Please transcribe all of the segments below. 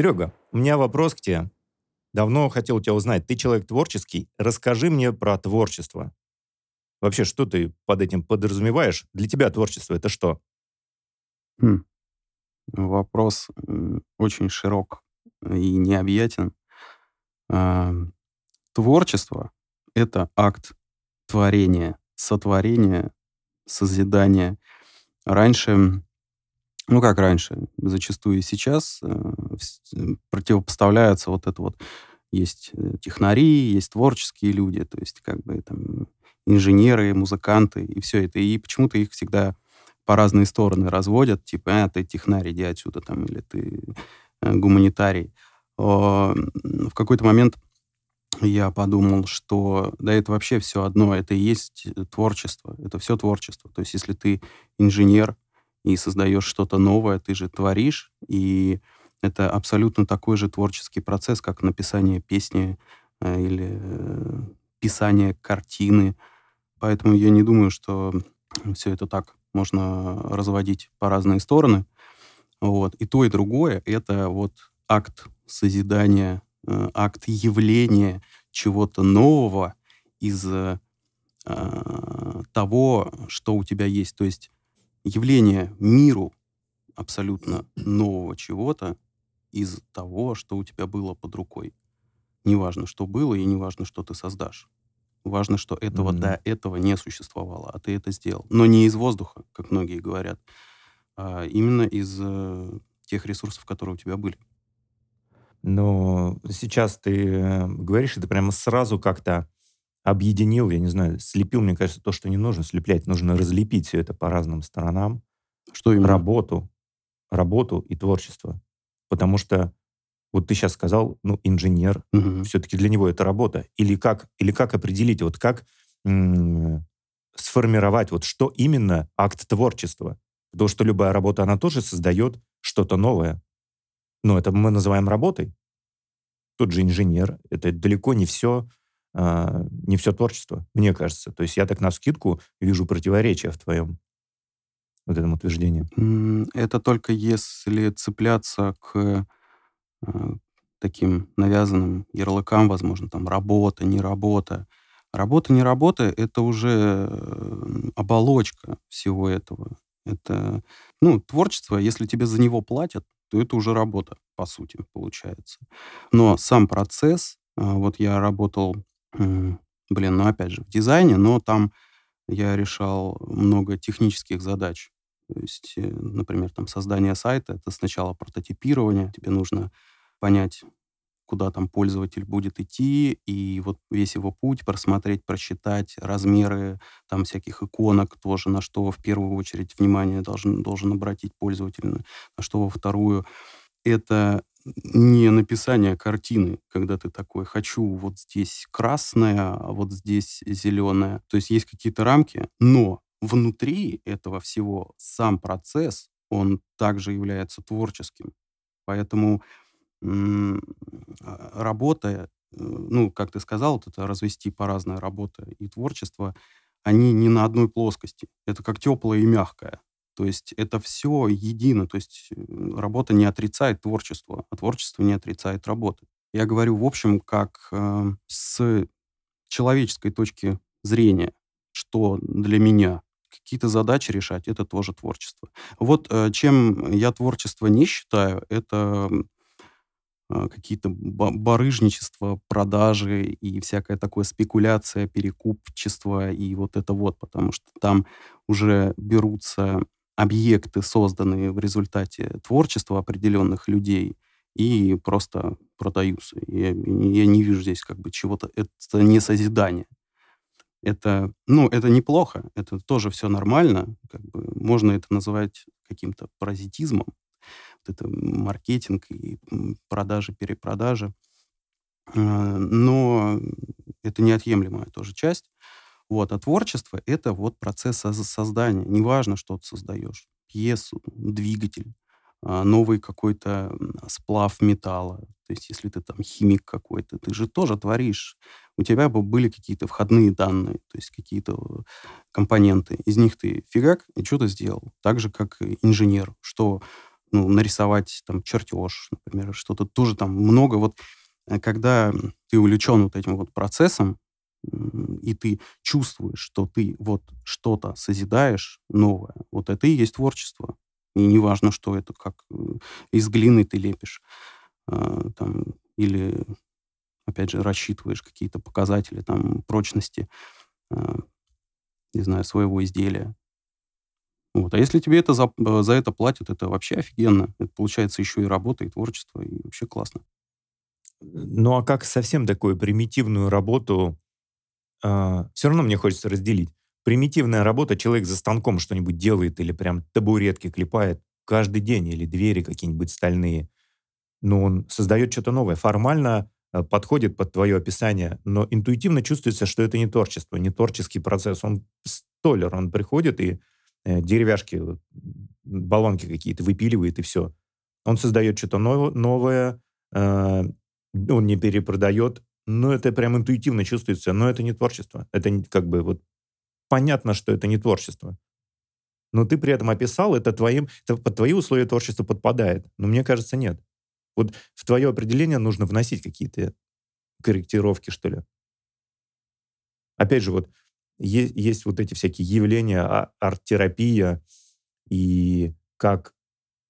Серега, у меня вопрос к тебе. Давно хотел тебя узнать. Ты человек творческий. Расскажи мне про творчество. Вообще, что ты под этим подразумеваешь? Для тебя творчество это что? Хм. Вопрос очень широк и необъятен. А, творчество — это акт творения, сотворения, созидания. Раньше, ну как раньше, зачастую и сейчас э, противопоставляется вот это вот есть э, технари, есть творческие люди, то есть как бы там инженеры, музыканты и все это. И почему-то их всегда по разные стороны разводят, типа, а, ты технарь, иди отсюда, там, или ты э, гуманитарий. В какой-то момент я подумал, что да, это вообще все одно, это и есть творчество, это все творчество. То есть если ты инженер и создаешь что-то новое, ты же творишь, и это абсолютно такой же творческий процесс, как написание песни э, или э, писание картины. Поэтому я не думаю, что все это так можно разводить по разные стороны. Вот. И то, и другое — это вот акт созидания, э, акт явления чего-то нового из того, что у тебя есть. То есть явление миру абсолютно нового чего-то из того, что у тебя было под рукой. Неважно, что было, и неважно, что ты создашь. Важно, что этого mm-hmm. до этого не существовало, а ты это сделал. Но не из воздуха, как многие говорят, а именно из э, тех ресурсов, которые у тебя были. Но сейчас ты э, говоришь, это прямо сразу как-то объединил, я не знаю, слепил, мне кажется, то, что не нужно слеплять, нужно разлепить все это по разным сторонам. Что именно? Работу, работу и творчество. Потому что вот ты сейчас сказал, ну, инженер, угу. все-таки для него это работа. Или как, или как определить, вот как м- сформировать, вот что именно акт творчества? Потому что любая работа, она тоже создает что-то новое. Но это мы называем работой. Тот же инженер, это далеко не все, а, не все творчество, мне кажется. То есть я так на скидку вижу противоречия в твоем вот этом утверждении. Это только если цепляться к Э, таким навязанным ярлыкам, возможно, там работа, не работа. Работа, не работа — это уже э, оболочка всего этого. Это, ну, творчество, если тебе за него платят, то это уже работа, по сути, получается. Но сам процесс, э, вот я работал, блин, ну, опять же, в дизайне, но там я решал много технических задач. То есть, например, там создание сайта, это сначала прототипирование, тебе нужно понять, куда там пользователь будет идти, и вот весь его путь просмотреть, просчитать размеры там всяких иконок тоже, на что в первую очередь внимание должен, должен обратить пользователь, на что во вторую. Это не написание картины, когда ты такой, хочу вот здесь красное, а вот здесь зеленое. То есть есть какие-то рамки, но внутри этого всего сам процесс, он также является творческим. Поэтому а, работа, э, ну, как ты сказал, вот это развести по разной работа и творчество, они не на одной плоскости. Это как теплое и мягкое. То есть это все едино. То есть э, работа не отрицает творчество, а творчество не отрицает работы. Я говорю, в общем, как э, с человеческой точки зрения, что для меня какие-то задачи решать, это тоже творчество. Вот э, чем я творчество не считаю, это а, какие-то барыжничества, продажи и всякая такая спекуляция, перекупчество и вот это вот, потому что там уже берутся объекты, созданные в результате творчества определенных людей, и просто продаются. Я, я не вижу здесь как бы чего-то, это не созидание. Это, ну, это неплохо, это тоже все нормально, как бы можно это называть каким-то паразитизмом, вот это маркетинг и продажи, перепродажи. А, но это неотъемлемая тоже часть. Вот. А творчество — это вот процесс создания. Неважно, что ты создаешь. Пьесу, двигатель, а, новый какой-то сплав металла. То есть если ты там химик какой-то, ты же тоже творишь. У тебя бы были какие-то входные данные, то есть какие-то компоненты. Из них ты фигак, и что ты сделал. Так же, как инженер. Что ну, нарисовать там чертеж, например, что-то тоже там много. Вот э, когда ты увлечен вот этим вот процессом, и ты чувствуешь, что ты вот что-то созидаешь новое, вот это и есть творчество. И неважно, что это, как э, из глины ты лепишь, а, там, или, опять же, рассчитываешь какие-то показатели там прочности, а, не знаю, своего изделия. Вот. А если тебе это за, э, за это платят, это вообще офигенно. Это получается еще и работа, и творчество, и вообще классно. Ну а как совсем такую примитивную работу, а, все равно мне хочется разделить. Примитивная работа, человек за станком что-нибудь делает или прям табуретки клепает каждый день, или двери какие-нибудь стальные. Но он создает что-то новое. Формально э, подходит под твое описание, но интуитивно чувствуется, что это не творчество, не творческий процесс. Он столер, он приходит и э, деревяшки, болванки какие-то выпиливает, и все. Он создает что-то новое, э, он не перепродает, но это прям интуитивно чувствуется, но это не творчество. Это как бы вот понятно, что это не творчество. Но ты при этом описал, это, твоим, это под твои условия творчества подпадает. Но мне кажется, нет. Вот в твое определение нужно вносить какие-то корректировки, что ли. Опять же, вот есть, есть вот эти всякие явления, а, арт-терапия и как,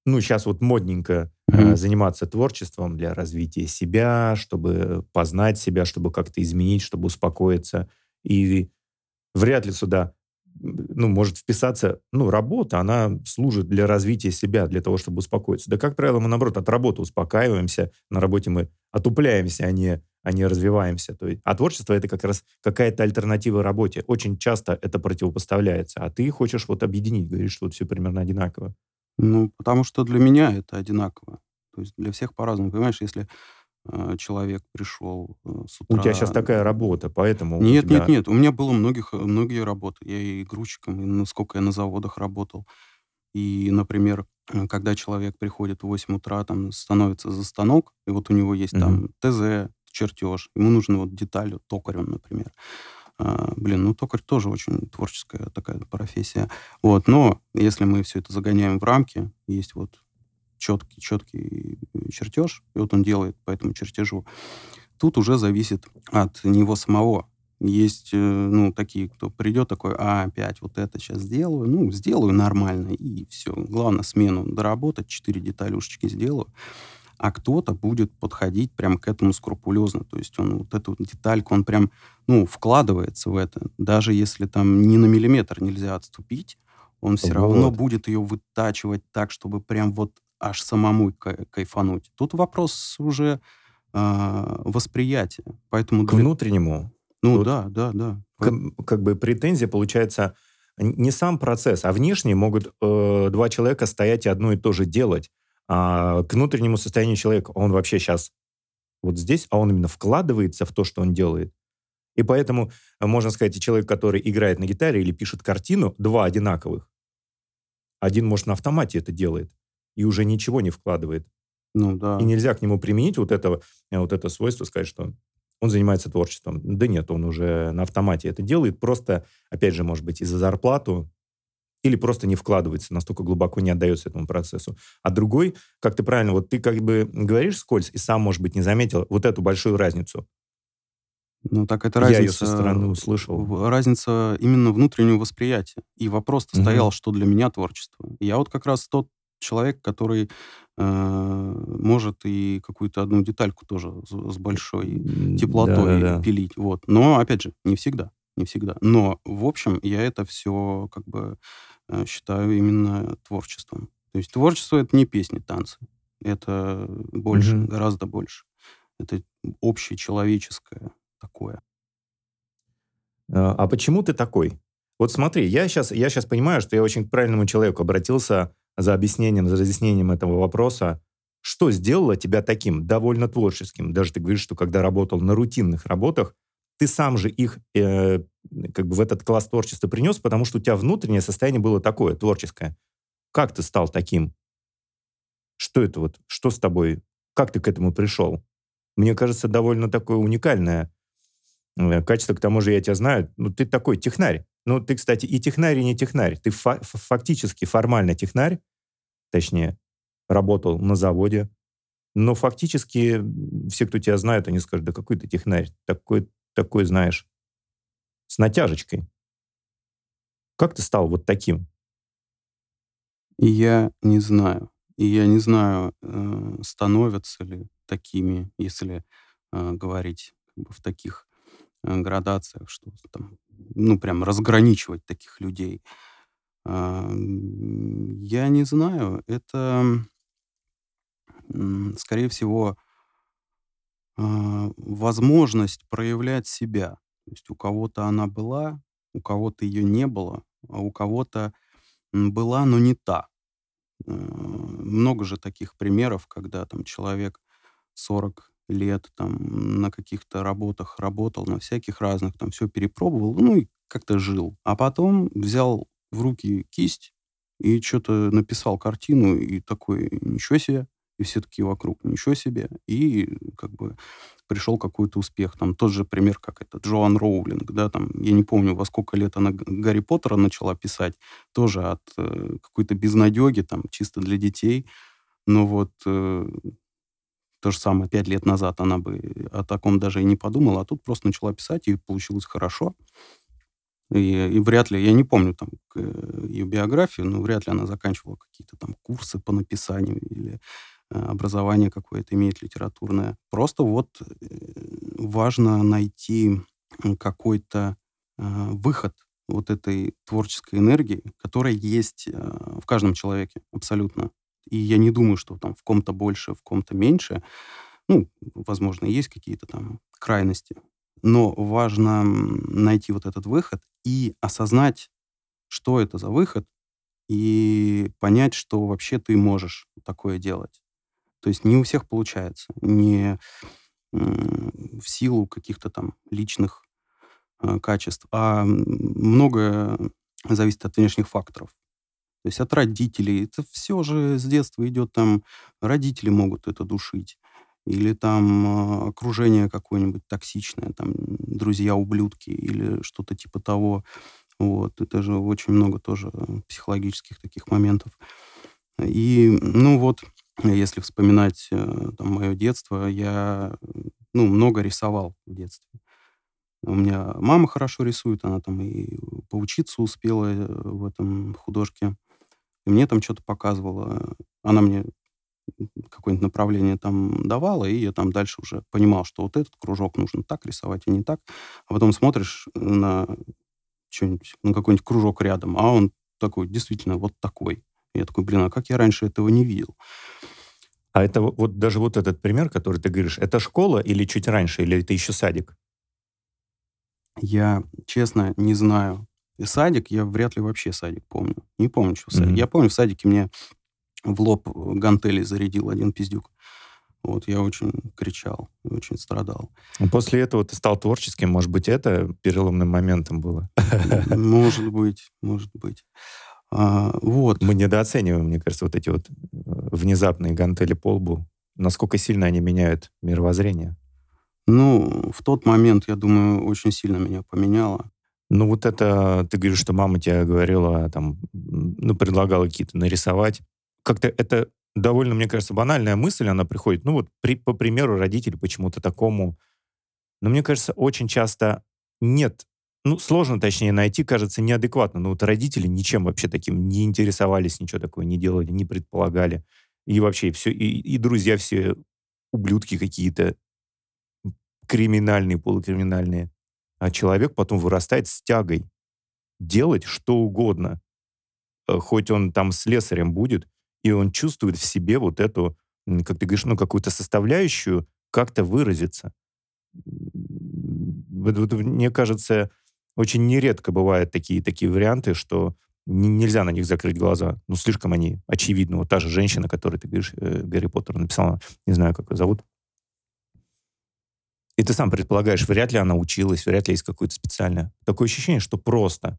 ну, сейчас вот модненько mm-hmm. заниматься творчеством для развития себя, чтобы познать себя, чтобы как-то изменить, чтобы успокоиться. И вряд ли сюда ну, может вписаться, ну, работа, она служит для развития себя, для того, чтобы успокоиться. Да, как правило, мы, наоборот, от работы успокаиваемся, на работе мы отупляемся, а не, а не развиваемся. То есть, а творчество — это как раз какая-то альтернатива работе. Очень часто это противопоставляется, а ты хочешь вот объединить, говоришь, что вот все примерно одинаково. Ну, потому что для меня это одинаково. То есть для всех по-разному. Понимаешь, если э, человек пришел э, с утра... У тебя сейчас такая работа, поэтому... Нет, тебя... нет, нет. У меня было многих, многие работы. Я и грузчиком, и насколько я на заводах работал. И, например, когда человек приходит в 8 утра, там, становится за станок, и вот у него есть mm-hmm. там ТЗ, чертеж, ему нужно вот деталь, вот, токарем, например. А, блин, ну токарь тоже очень творческая такая профессия. Вот, но если мы все это загоняем в рамки, есть вот четкий, четкий чертеж, и вот он делает по этому чертежу, тут уже зависит от него самого. Есть, э, ну, такие, кто придет такой, а, опять вот это сейчас сделаю, ну, сделаю нормально, и все. Главное, смену доработать, четыре деталюшечки сделаю а кто-то будет подходить прям к этому скрупулезно. То есть он вот эту детальку, он прям, ну, вкладывается в это. Даже если там ни на миллиметр нельзя отступить, он все вот. равно будет ее вытачивать так, чтобы прям вот аж самому кайфануть. Тут вопрос уже э, восприятия. Поэтому к для... внутреннему. Ну Тут да, да, да. Как, как бы претензия получается не сам процесс, а внешне могут э, два человека стоять и одно и то же делать а, к внутреннему состоянию человека. Он вообще сейчас вот здесь, а он именно вкладывается в то, что он делает. И поэтому, э, можно сказать, и человек, который играет на гитаре или пишет картину, два одинаковых. Один, может, на автомате это делает и уже ничего не вкладывает. Ну, да. И нельзя к нему применить вот это, э, вот это свойство, сказать, что он занимается творчеством. Да нет, он уже на автомате это делает. Просто, опять же, может быть, из-за зарплату или просто не вкладывается, настолько глубоко не отдается этому процессу. А другой, как ты правильно, вот ты как бы говоришь скользь и сам, может быть, не заметил вот эту большую разницу. Ну, так это разница... Я ее со стороны услышал. Разница именно внутреннего восприятия. И вопрос-то угу. стоял, что для меня творчество. Я вот как раз тот человек, который э, может и какую-то одну детальку тоже с, с большой теплотой да, да, да. пилить. Вот. Но, опять же, не всегда. Не всегда. Но, в общем, я это все как бы считаю именно творчеством. То есть творчество это не песни, танцы. Это больше, mm-hmm. гораздо больше. Это общечеловеческое такое. А, а почему ты такой? Вот смотри, я сейчас, я сейчас понимаю, что я очень к правильному человеку обратился за объяснением, за разъяснением этого вопроса. Что сделало тебя таким, довольно творческим? Даже ты говоришь, что когда работал на рутинных работах, ты сам же их э, как бы в этот класс творчества принес, потому что у тебя внутреннее состояние было такое, творческое. Как ты стал таким? Что это вот? Что с тобой? Как ты к этому пришел? Мне кажется, довольно такое уникальное э, качество. К тому же я тебя знаю. Ну, ты такой технарь. Ну, ты, кстати, и технарь, и не технарь. Ты фа- фактически формально технарь, точнее, работал на заводе, но фактически все, кто тебя знает, они скажут, да какой ты технарь, такой, такой знаешь, с натяжечкой. Как ты стал вот таким? Я не знаю. И я не знаю, э, становятся ли такими, если э, говорить в таких э, градациях, что там, ну, прям разграничивать таких людей. Э, я не знаю. Это скорее всего, а, возможность проявлять себя. То есть у кого-то она была, у кого-то ее не было, а у кого-то была, но не та. А, много же таких примеров, когда там человек 40 лет там на каких-то работах работал, на всяких разных, там все перепробовал, ну и как-то жил. А потом взял в руки кисть и что-то написал картину, и такой, ничего себе, и все такие вокруг, ничего себе, и как бы пришел какой-то успех. Там тот же пример, как это, Джоан Роулинг, да, там, я не помню, во сколько лет она Гарри Поттера начала писать, тоже от э, какой-то безнадеги, там, чисто для детей, но вот э, то же самое, пять лет назад она бы о таком даже и не подумала, а тут просто начала писать, и получилось хорошо. И, и вряд ли, я не помню там э, ее биографию, но вряд ли она заканчивала какие-то там курсы по написанию или образование какое-то имеет литературное. Просто вот э, важно найти какой-то э, выход вот этой творческой энергии, которая есть в каждом человеке абсолютно. И я не думаю, что там в ком-то больше, в ком-то меньше. Ну, возможно, есть какие-то там крайности. Но важно найти вот этот выход и осознать, что это за выход, и понять, что вообще ты можешь такое делать. То есть не у всех получается, не в силу каких-то там личных э, качеств, а многое зависит от внешних факторов. То есть от родителей. Это все же с детства идет там, родители могут это душить. Или там э, окружение какое-нибудь токсичное, там друзья-ублюдки или что-то типа того. Вот. Это же очень много тоже психологических таких моментов. И, ну вот, если вспоминать э, там, мое детство, я ну, много рисовал в детстве. У меня мама хорошо рисует, она там и поучиться успела э, в этом художке. И мне там что-то показывала. Она мне какое-нибудь направление там давала, и я там дальше уже понимал, что вот этот кружок нужно так рисовать, а не так. А потом смотришь на что-нибудь, на какой-нибудь кружок рядом, а он такой, действительно, вот такой. Я такой, блин, а как я раньше этого не видел? А это вот даже вот этот пример, который ты говоришь, это школа или чуть раньше, или это еще садик? Я, честно, не знаю. И садик, я вряд ли вообще садик помню. Не помню, что садик. Mm-hmm. Я помню, в садике мне в лоб гантели зарядил один пиздюк. Вот, я очень кричал, очень страдал. После этого ты стал творческим. Может быть, это переломным моментом было? Может быть, может быть. А, вот. Мы недооцениваем, мне кажется, вот эти вот э, внезапные гантели по лбу. Насколько сильно они меняют мировоззрение? Ну, в тот момент, я думаю, очень сильно меня поменяло. Ну, вот это, ты говоришь, что мама тебе говорила, там, ну, предлагала какие-то нарисовать. Как-то это довольно, мне кажется, банальная мысль, она приходит. Ну, вот, при, по примеру, родители почему-то такому. Но мне кажется, очень часто нет ну, сложно, точнее, найти, кажется, неадекватно. Но вот родители ничем вообще таким не интересовались, ничего такого не делали, не предполагали. И вообще все, и, и друзья все ублюдки какие-то, криминальные, полукриминальные. А человек потом вырастает с тягой делать что угодно. Э, хоть он там слесарем будет, и он чувствует в себе вот эту, как ты говоришь, ну, какую-то составляющую, как-то выразиться. Вот, вот, мне кажется, очень нередко бывают такие, такие варианты, что нельзя на них закрыть глаза. Ну, слишком они очевидны. Вот та же женщина, которую ты говоришь, э, Гарри Поттер написала, не знаю, как ее зовут. И ты сам предполагаешь, вряд ли она училась, вряд ли есть какое-то специальное. Такое ощущение, что просто.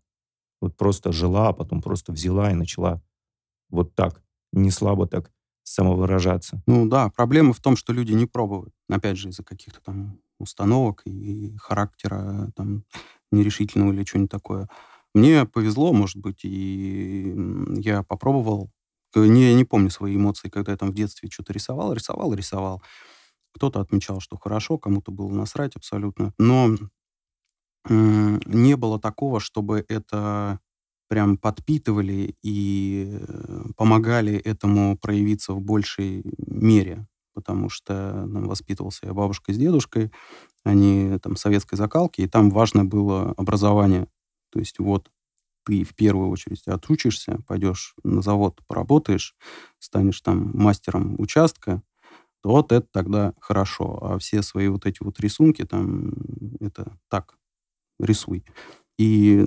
Вот просто жила, а потом просто взяла и начала вот так, не слабо так самовыражаться. Ну да, проблема в том, что люди не пробуют. Опять же, из-за каких-то там установок и характера там нерешительного или что-нибудь такое. Мне повезло, может быть, и я попробовал Не, не помню свои эмоции, когда я там в детстве что-то рисовал, рисовал, рисовал. Кто-то отмечал, что хорошо, кому-то было насрать абсолютно. Но не было такого, чтобы это прям подпитывали и э, помогали этому проявиться в большей мере. Потому что ну, воспитывался я бабушкой с дедушкой, они там советской закалки, и там важно было образование. То есть вот ты в первую очередь отучишься, пойдешь на завод, поработаешь, станешь там мастером участка, то вот это тогда хорошо. А все свои вот эти вот рисунки там, это так, рисуй. И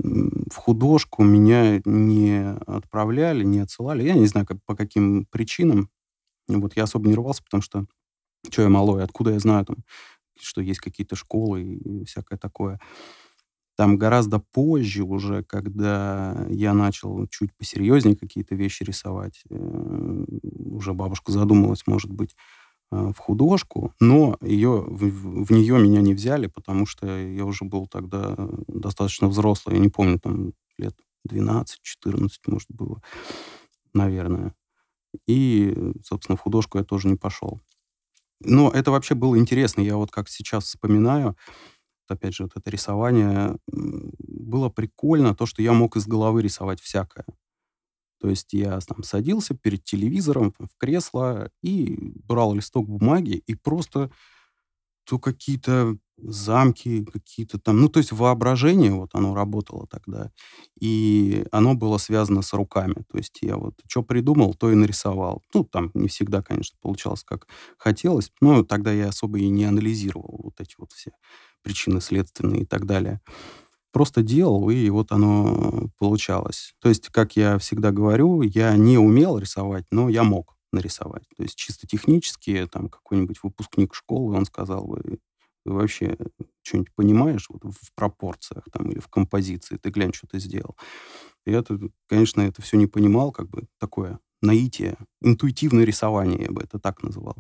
в художку меня не отправляли, не отсылали. Я не знаю, как, по каким причинам. Вот я особо не рвался, потому что что я малой, откуда я знаю, там, что есть какие-то школы и всякое такое. Там гораздо позже уже, когда я начал чуть посерьезнее какие-то вещи рисовать, э, уже бабушка задумалась, может быть, Э, в художку, но ее, в, в нее меня не взяли, потому что я уже был тогда достаточно взрослый, я не помню, там лет 12-14, может, было, наверное. И, собственно, в художку я тоже не пошел. Но это вообще было интересно. Я вот как сейчас вспоминаю, опять же, вот это рисование, было прикольно то, что я мог из головы рисовать всякое. То есть я там садился перед телевизором в кресло и брал листок бумаги и просто то какие-то замки, какие-то там, ну, то есть воображение, вот оно работало тогда, и оно было связано с руками, то есть я вот что придумал, то и нарисовал. Ну, там не всегда, конечно, получалось, как хотелось, но тогда я особо и не анализировал вот эти вот все причины следственные и так далее просто делал, и вот оно получалось. То есть, как я всегда говорю, я не умел рисовать, но я мог нарисовать. То есть чисто технически, там какой-нибудь выпускник школы, он сказал, вы, вообще что-нибудь понимаешь вот в пропорциях там или в композиции, ты глянь, что ты сделал. И это, конечно, это все не понимал, как бы такое наитие, интуитивное рисование, я бы это так называл.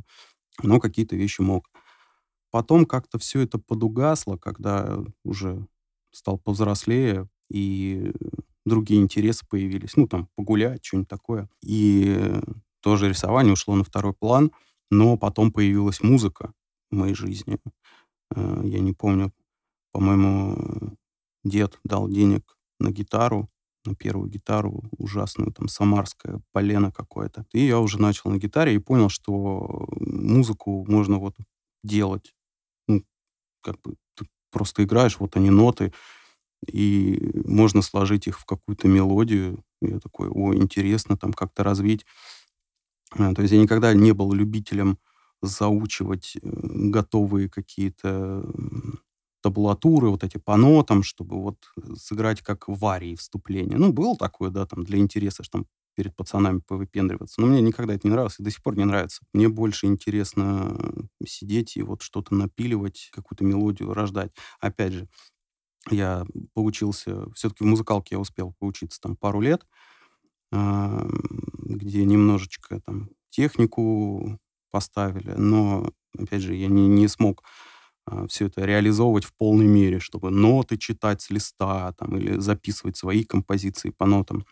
Но какие-то вещи мог. Потом как-то все это подугасло, когда уже стал повзрослее, и другие интересы появились. Ну, там, погулять, что-нибудь такое. И тоже рисование ушло на второй план, но потом появилась музыка в моей жизни. Э, я не помню, по-моему, дед дал денег на гитару, на первую гитару, ужасную, там, самарское полено какое-то. И я уже начал на гитаре и понял, что музыку можно вот делать. Ну, как бы просто играешь, вот они ноты, и можно сложить их в какую-то мелодию. Я такой, о, интересно, там как-то развить. А, то есть я никогда не был любителем заучивать э, готовые какие-то табулатуры, вот эти по нотам, чтобы вот сыграть как в арии вступление. Ну, было такое, да, там, для интереса, что там перед пацанами повыпендриваться. Но мне никогда это не нравилось и до сих пор не нравится. Мне больше интересно сидеть и вот что-то напиливать, какую-то мелодию рождать. Опять же, я поучился, все-таки в музыкалке я успел поучиться там пару лет, где немножечко там технику поставили, но, опять же, я не, не смог а, все это реализовывать в полной мере, чтобы ноты читать с листа там, или записывать свои композиции по нотам.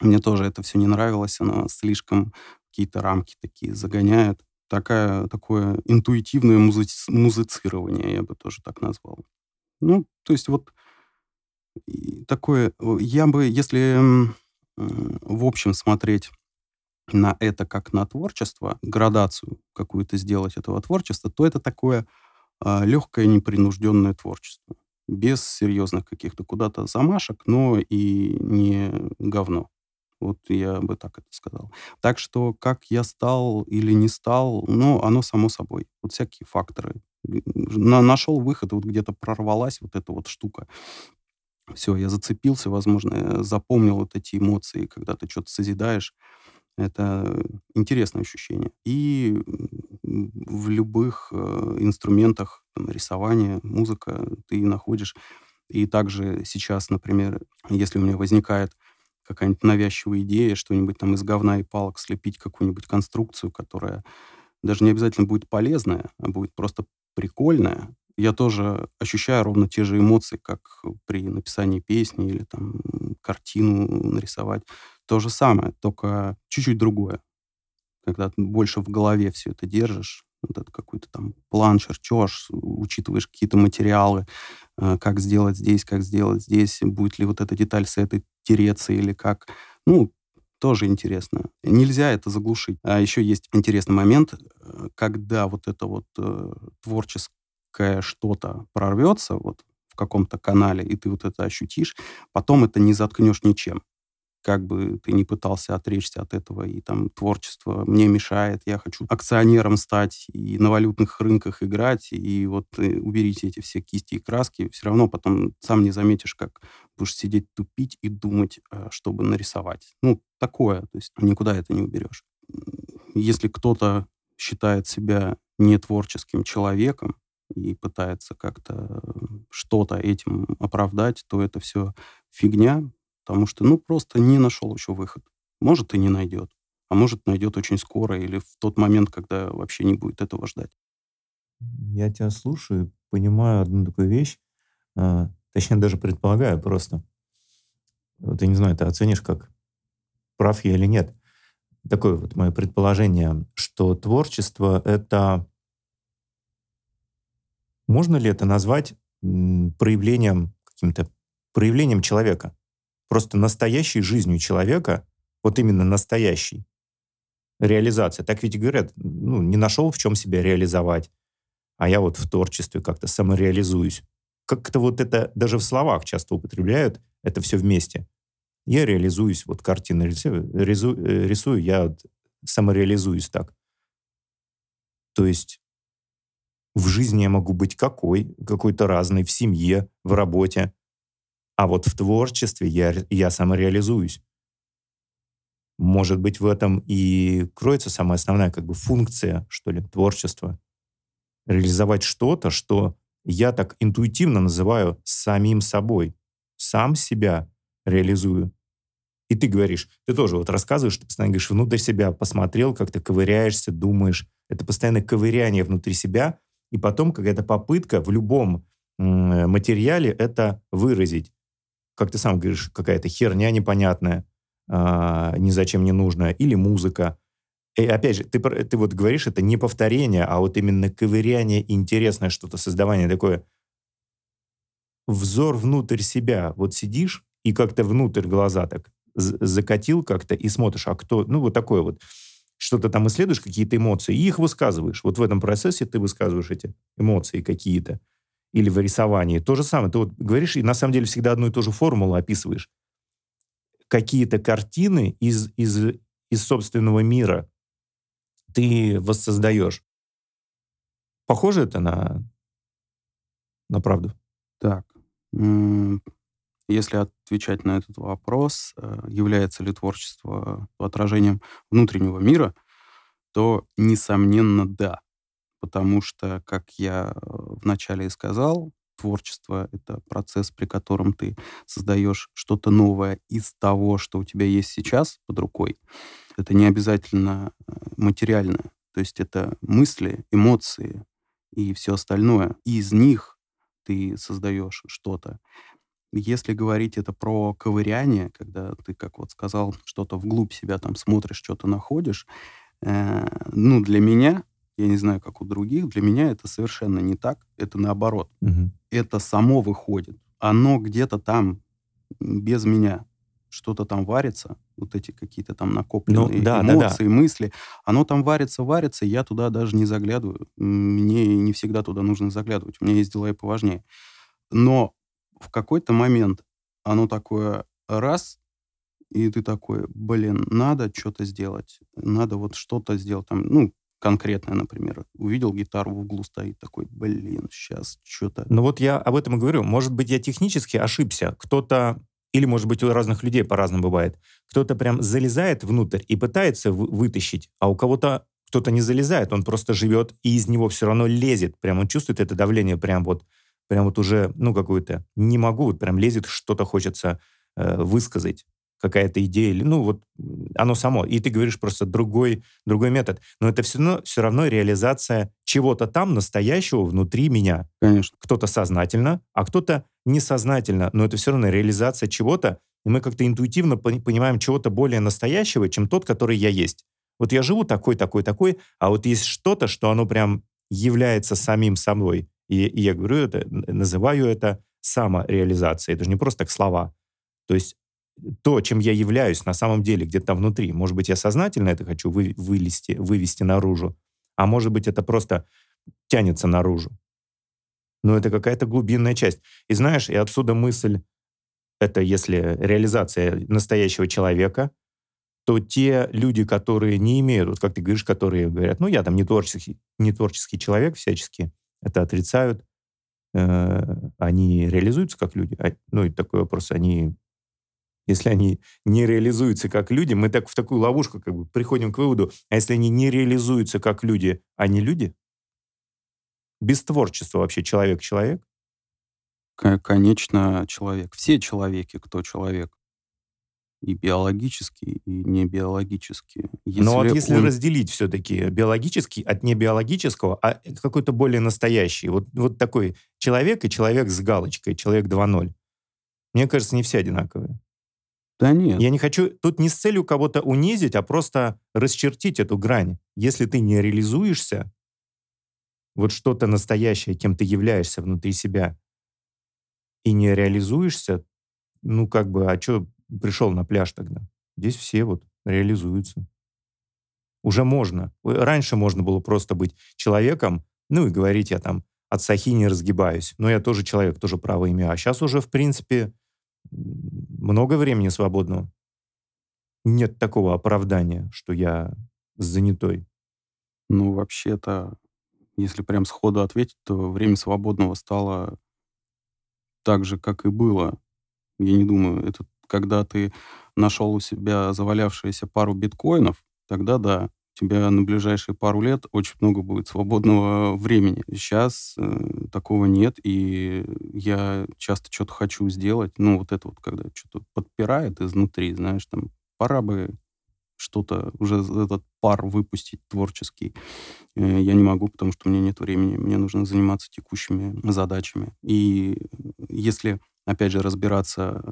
Мне тоже это все не нравилось, оно слишком какие-то рамки такие загоняет. Такая, такое интуитивное музи музицирование, я бы тоже так назвал. Ну, то есть вот такое, я бы, если в общем смотреть на это как на творчество, градацию какую-то сделать этого творчества, то это такое а, легкое непринужденное творчество. Без серьезных каких-то куда-то замашек, но и не говно. Вот я бы так это сказал. Так что как я стал или не стал, ну, оно само собой. Вот всякие факторы. На, нашел выход, вот где-то прорвалась вот эта вот штука. Все, я зацепился, возможно, запомнил вот эти эмоции, когда ты что-то созидаешь. Это интересное ощущение. И в любых э, инструментах там, рисования, музыка ты находишь. И также сейчас, например, если у меня возникает какая-нибудь навязчивая идея, что-нибудь там из говна и палок слепить какую-нибудь конструкцию, которая даже не обязательно будет полезная, а будет просто прикольная, я тоже ощущаю ровно те же эмоции, как при написании песни или там картину нарисовать. То же самое, только чуть-чуть другое. Когда ты больше в голове все это держишь, вот это какой-то там план, чертеж, учитываешь какие-то материалы, э, как сделать здесь, как сделать здесь, будет ли вот эта деталь с этой тереться или как. Ну, тоже интересно. Нельзя это заглушить. А еще есть интересный момент, э, когда вот это вот э, творческое что-то прорвется вот в каком-то канале, и ты вот это ощутишь, потом это не заткнешь ничем как бы ты не пытался отречься от этого, и там творчество мне мешает, я хочу акционером стать и на валютных рынках играть, и вот э, уберите эти все кисти и краски, все равно потом сам не заметишь, как будешь сидеть тупить и думать, э, чтобы нарисовать. Ну, такое, то есть никуда это не уберешь. Если кто-то считает себя нетворческим человеком и пытается как-то что-то этим оправдать, то это все фигня, потому что, ну, просто не нашел еще выход. Может, и не найдет. А может, найдет очень скоро или в тот момент, когда вообще не будет этого ждать. Я тебя слушаю, понимаю одну такую вещь, а, точнее, даже предполагаю просто. Вот я не знаю, ты оценишь, как прав я или нет. Такое вот мое предположение, что творчество — это... Можно ли это назвать проявлением, каким-то проявлением человека? Просто настоящей жизнью человека, вот именно настоящей, реализация. Так ведь говорят, ну, не нашел в чем себя реализовать, а я вот в творчестве как-то самореализуюсь. Как-то вот это даже в словах часто употребляют, это все вместе. Я реализуюсь, вот картины рисую, э, рисую я вот самореализуюсь так. То есть в жизни я могу быть какой, какой-то разный, в семье, в работе. А вот в творчестве я, я самореализуюсь. Может быть, в этом и кроется самая основная как бы функция, что ли, творчества. Реализовать что-то, что я так интуитивно называю самим собой. Сам себя реализую. И ты говоришь, ты тоже вот рассказываешь, ты постоянно говоришь, внутрь себя посмотрел, как ты ковыряешься, думаешь. Это постоянное ковыряние внутри себя, и потом какая-то попытка в любом материале это выразить как ты сам говоришь, какая-то херня непонятная, э, ни зачем не нужная, или музыка. И опять же, ты, ты вот говоришь, это не повторение, а вот именно ковыряние, интересное что-то, создавание такое. Взор внутрь себя. Вот сидишь и как-то внутрь глаза так закатил как-то и смотришь, а кто, ну вот такое вот, что-то там исследуешь, какие-то эмоции, и их высказываешь. Вот в этом процессе ты высказываешь эти эмоции какие-то или в рисовании. То же самое. Ты вот говоришь, и на самом деле всегда одну и ту же формулу описываешь. Какие-то картины из, из, из собственного мира ты воссоздаешь. Похоже это на, на правду? Так. Если отвечать на этот вопрос, э, является ли творчество отражением внутреннего мира, то, несомненно, да потому что, как я э, вначале и сказал, творчество — это процесс, при котором ты создаешь что-то новое из того, что у тебя есть сейчас под рукой. Это не обязательно э, материальное. То есть это мысли, эмоции и все остальное. И из них ты создаешь что-то. Если говорить это про ковыряние, когда ты, как вот сказал, что-то вглубь себя там смотришь, что-то находишь, э, ну, для меня я не знаю, как у других. Для меня это совершенно не так. Это наоборот. Угу. Это само выходит. Оно где-то там без меня что-то там варится, вот эти какие-то там накопленные ну, да, эмоции, да, да. мысли, оно там варится, варится, я туда даже не заглядываю. Мне не всегда туда нужно заглядывать, у меня есть дела и поважнее. Но в какой-то момент оно такое раз, и ты такой, блин, надо что-то сделать, надо вот что-то сделать, там, ну, конкретное, например. Увидел гитару в углу стоит, такой, блин, сейчас что-то... Ну вот я об этом и говорю. Может быть, я технически ошибся. Кто-то, или, может быть, у разных людей по-разному бывает, кто-то прям залезает внутрь и пытается вытащить, а у кого-то кто-то не залезает, он просто живет, и из него все равно лезет. Прям он чувствует это давление, прям вот, прям вот уже, ну, какую-то, не могу, вот прям лезет, что-то хочется э, высказать какая-то идея, или, ну, вот оно само. И ты говоришь просто другой, другой метод. Но это все равно, все равно реализация чего-то там настоящего внутри меня. Конечно. Кто-то сознательно, а кто-то несознательно. Но это все равно реализация чего-то, и мы как-то интуитивно понимаем чего-то более настоящего, чем тот, который я есть. Вот я живу такой, такой, такой, а вот есть что-то, что оно прям является самим собой. И, и я говорю это, называю это самореализацией. Это же не просто так слова. То есть то, чем я являюсь на самом деле где-то внутри. Может быть, я сознательно это хочу вы, вылезти, вывести наружу, а может быть, это просто тянется наружу. Но это какая-то глубинная часть. И знаешь, и отсюда мысль, это если реализация настоящего человека, то те люди, которые не имеют, вот как ты говоришь, которые говорят, ну, я там не творческий, не творческий человек всячески, это отрицают, э, они реализуются как люди? А, ну, и такой вопрос, они если они не реализуются как люди, мы так в такую ловушку как бы приходим к выводу, а если они не реализуются как люди, они люди? Без творчества вообще человек-человек? Конечно, человек. Все человеки, кто человек. И биологический, и не биологический. Но вот если он... разделить все-таки биологический от небиологического, а какой-то более настоящий, вот, вот такой человек и человек с галочкой, человек 2.0, мне кажется, не все одинаковые. Да нет. Я не хочу тут не с целью кого-то унизить, а просто расчертить эту грань. Если ты не реализуешься, вот что-то настоящее, кем ты являешься внутри себя, и не реализуешься, ну как бы, а что пришел на пляж тогда? Здесь все вот реализуются. Уже можно. Раньше можно было просто быть человеком, ну и говорить, я там от сахи не разгибаюсь. Но я тоже человек, тоже право имею. А сейчас уже, в принципе, много времени свободного. Нет такого оправдания, что я занятой. Ну, вообще-то, если прям сходу ответить, то время свободного стало так же, как и было. Я не думаю, это когда ты нашел у себя завалявшиеся пару биткоинов, тогда да, тебя на ближайшие пару лет очень много будет свободного времени. Сейчас э, такого нет, и я часто что-то хочу сделать. Ну, вот это вот, когда что-то подпирает изнутри, знаешь, там, пора бы что-то, уже этот пар выпустить творческий. Э, я не могу, потому что у меня нет времени. Мне нужно заниматься текущими задачами. И если, опять же, разбираться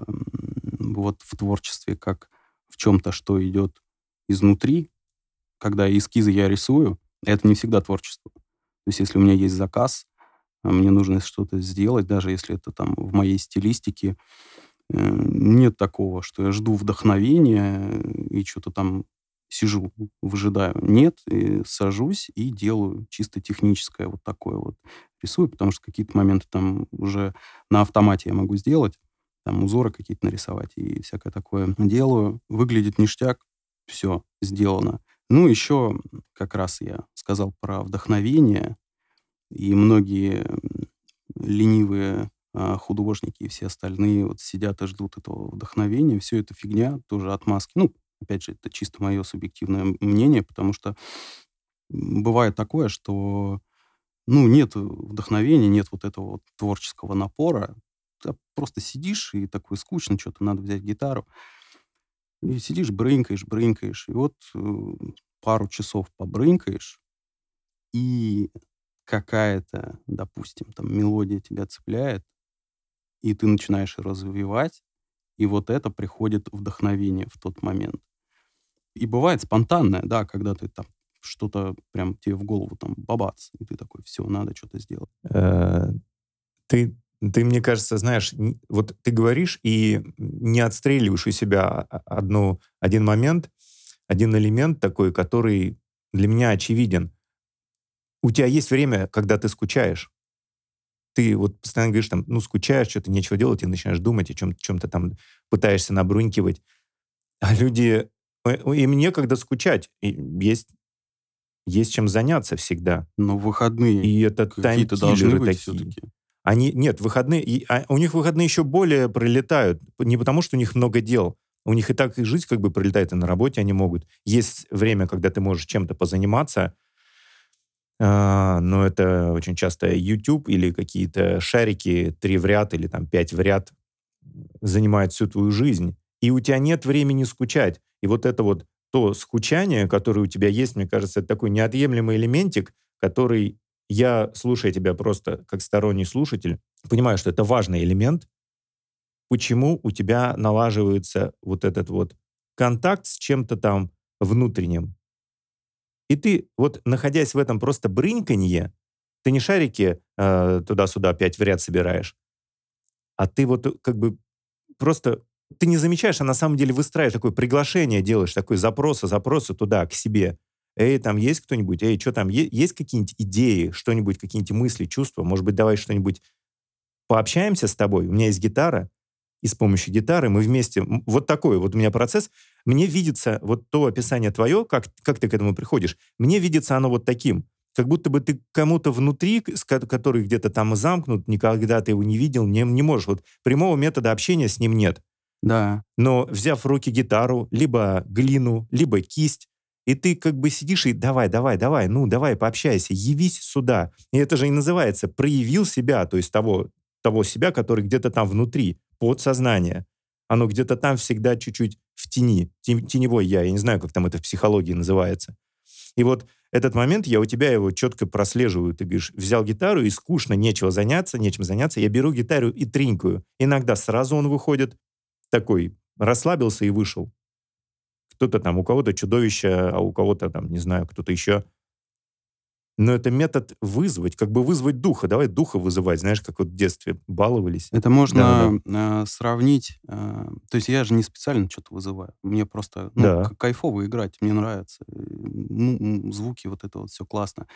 вот в творчестве как в чем-то, что идет изнутри, когда эскизы я рисую, это не всегда творчество. То есть если у меня есть заказ, а мне нужно что-то сделать, даже если это там в моей стилистике, э, нет такого, что я жду вдохновения и что-то там сижу, выжидаю. Нет, и сажусь и делаю чисто техническое вот такое вот. Рисую, потому что какие-то моменты там уже на автомате я могу сделать, там узоры какие-то нарисовать и всякое такое делаю. Выглядит ништяк, все, сделано. Ну, еще как раз я сказал про вдохновение, и многие ленивые а, художники и все остальные вот сидят и ждут этого вдохновения. Все это фигня, тоже отмазки. Ну, опять же, это чисто мое субъективное мнение, потому что бывает такое, что ну, нет вдохновения, нет вот этого вот творческого напора. Ты просто сидишь и такой скучно, что-то надо взять гитару. И сидишь, брынкаешь, брынкаешь. И вот э, пару часов побрынкаешь, и какая-то, допустим, там мелодия тебя цепляет, и ты начинаешь развивать, и вот это приходит вдохновение в тот момент. И бывает спонтанное, да, когда ты там что-то прям тебе в голову там бабац, и ты такой, все, надо что-то сделать. Э, ты ты, мне кажется, знаешь, вот ты говоришь и не отстреливаешь у себя одну, один момент, один элемент такой, который для меня очевиден. У тебя есть время, когда ты скучаешь. Ты вот постоянно говоришь, там, ну, скучаешь, что-то нечего делать, и начинаешь думать о чем-то, чем-то там пытаешься набрунькивать. А люди, э, им некогда скучать. И есть есть чем заняться всегда. Но выходные и это какие-то должны быть такие. все-таки. Они, нет, выходные, и, а, у них выходные еще более пролетают. Не потому, что у них много дел. У них и так и жизнь как бы пролетает, и на работе они могут. Есть время, когда ты можешь чем-то позаниматься, а, но это очень часто YouTube или какие-то шарики три в ряд или там пять в ряд занимают всю твою жизнь. И у тебя нет времени скучать. И вот это вот то скучание, которое у тебя есть, мне кажется, это такой неотъемлемый элементик, который я, слушая тебя просто как сторонний слушатель, понимаю, что это важный элемент, почему у тебя налаживается вот этот вот контакт с чем-то там внутренним. И ты вот, находясь в этом просто брыньканье, ты не шарики э, туда-сюда опять в ряд собираешь, а ты вот э, как бы просто ты не замечаешь, а на самом деле выстраиваешь такое приглашение, делаешь такой запросы, запросы туда, к себе. Эй, там есть кто-нибудь? Эй, что там? Есть какие-нибудь идеи, что-нибудь, какие-нибудь мысли, чувства? Может быть, давай что-нибудь пообщаемся с тобой? У меня есть гитара, и с помощью гитары мы вместе... Вот такой вот у меня процесс. Мне видится вот то описание твое, как, как ты к этому приходишь, мне видится оно вот таким. Как будто бы ты кому-то внутри, который где-то там замкнут, никогда ты его не видел, не, не можешь. Вот прямого метода общения с ним нет. Да. Но взяв в руки гитару, либо глину, либо кисть, и ты как бы сидишь и давай, давай, давай, ну давай, пообщайся, явись сюда. И это же и называется проявил себя, то есть того, того себя, который где-то там внутри, подсознание. Оно где-то там всегда чуть-чуть в тени, теневой я. Я не знаю, как там это в психологии называется. И вот этот момент, я у тебя его четко прослеживаю. Ты говоришь, взял гитару, и скучно, нечего заняться, нечем заняться. Я беру гитару и тринкаю. Иногда сразу он выходит, такой, расслабился и вышел. Кто-то там, у кого-то чудовище, а у кого-то там, не знаю, кто-то еще. Но это метод вызвать, как бы вызвать духа. Давай духа вызывать, знаешь, как вот в детстве баловались. Это можно да, да. Сравнить. Э, то есть я же не специально что-то вызываю. Мне просто ну, да. кайфово играть, мне нравится. Ну, звуки, вот это вот все классно.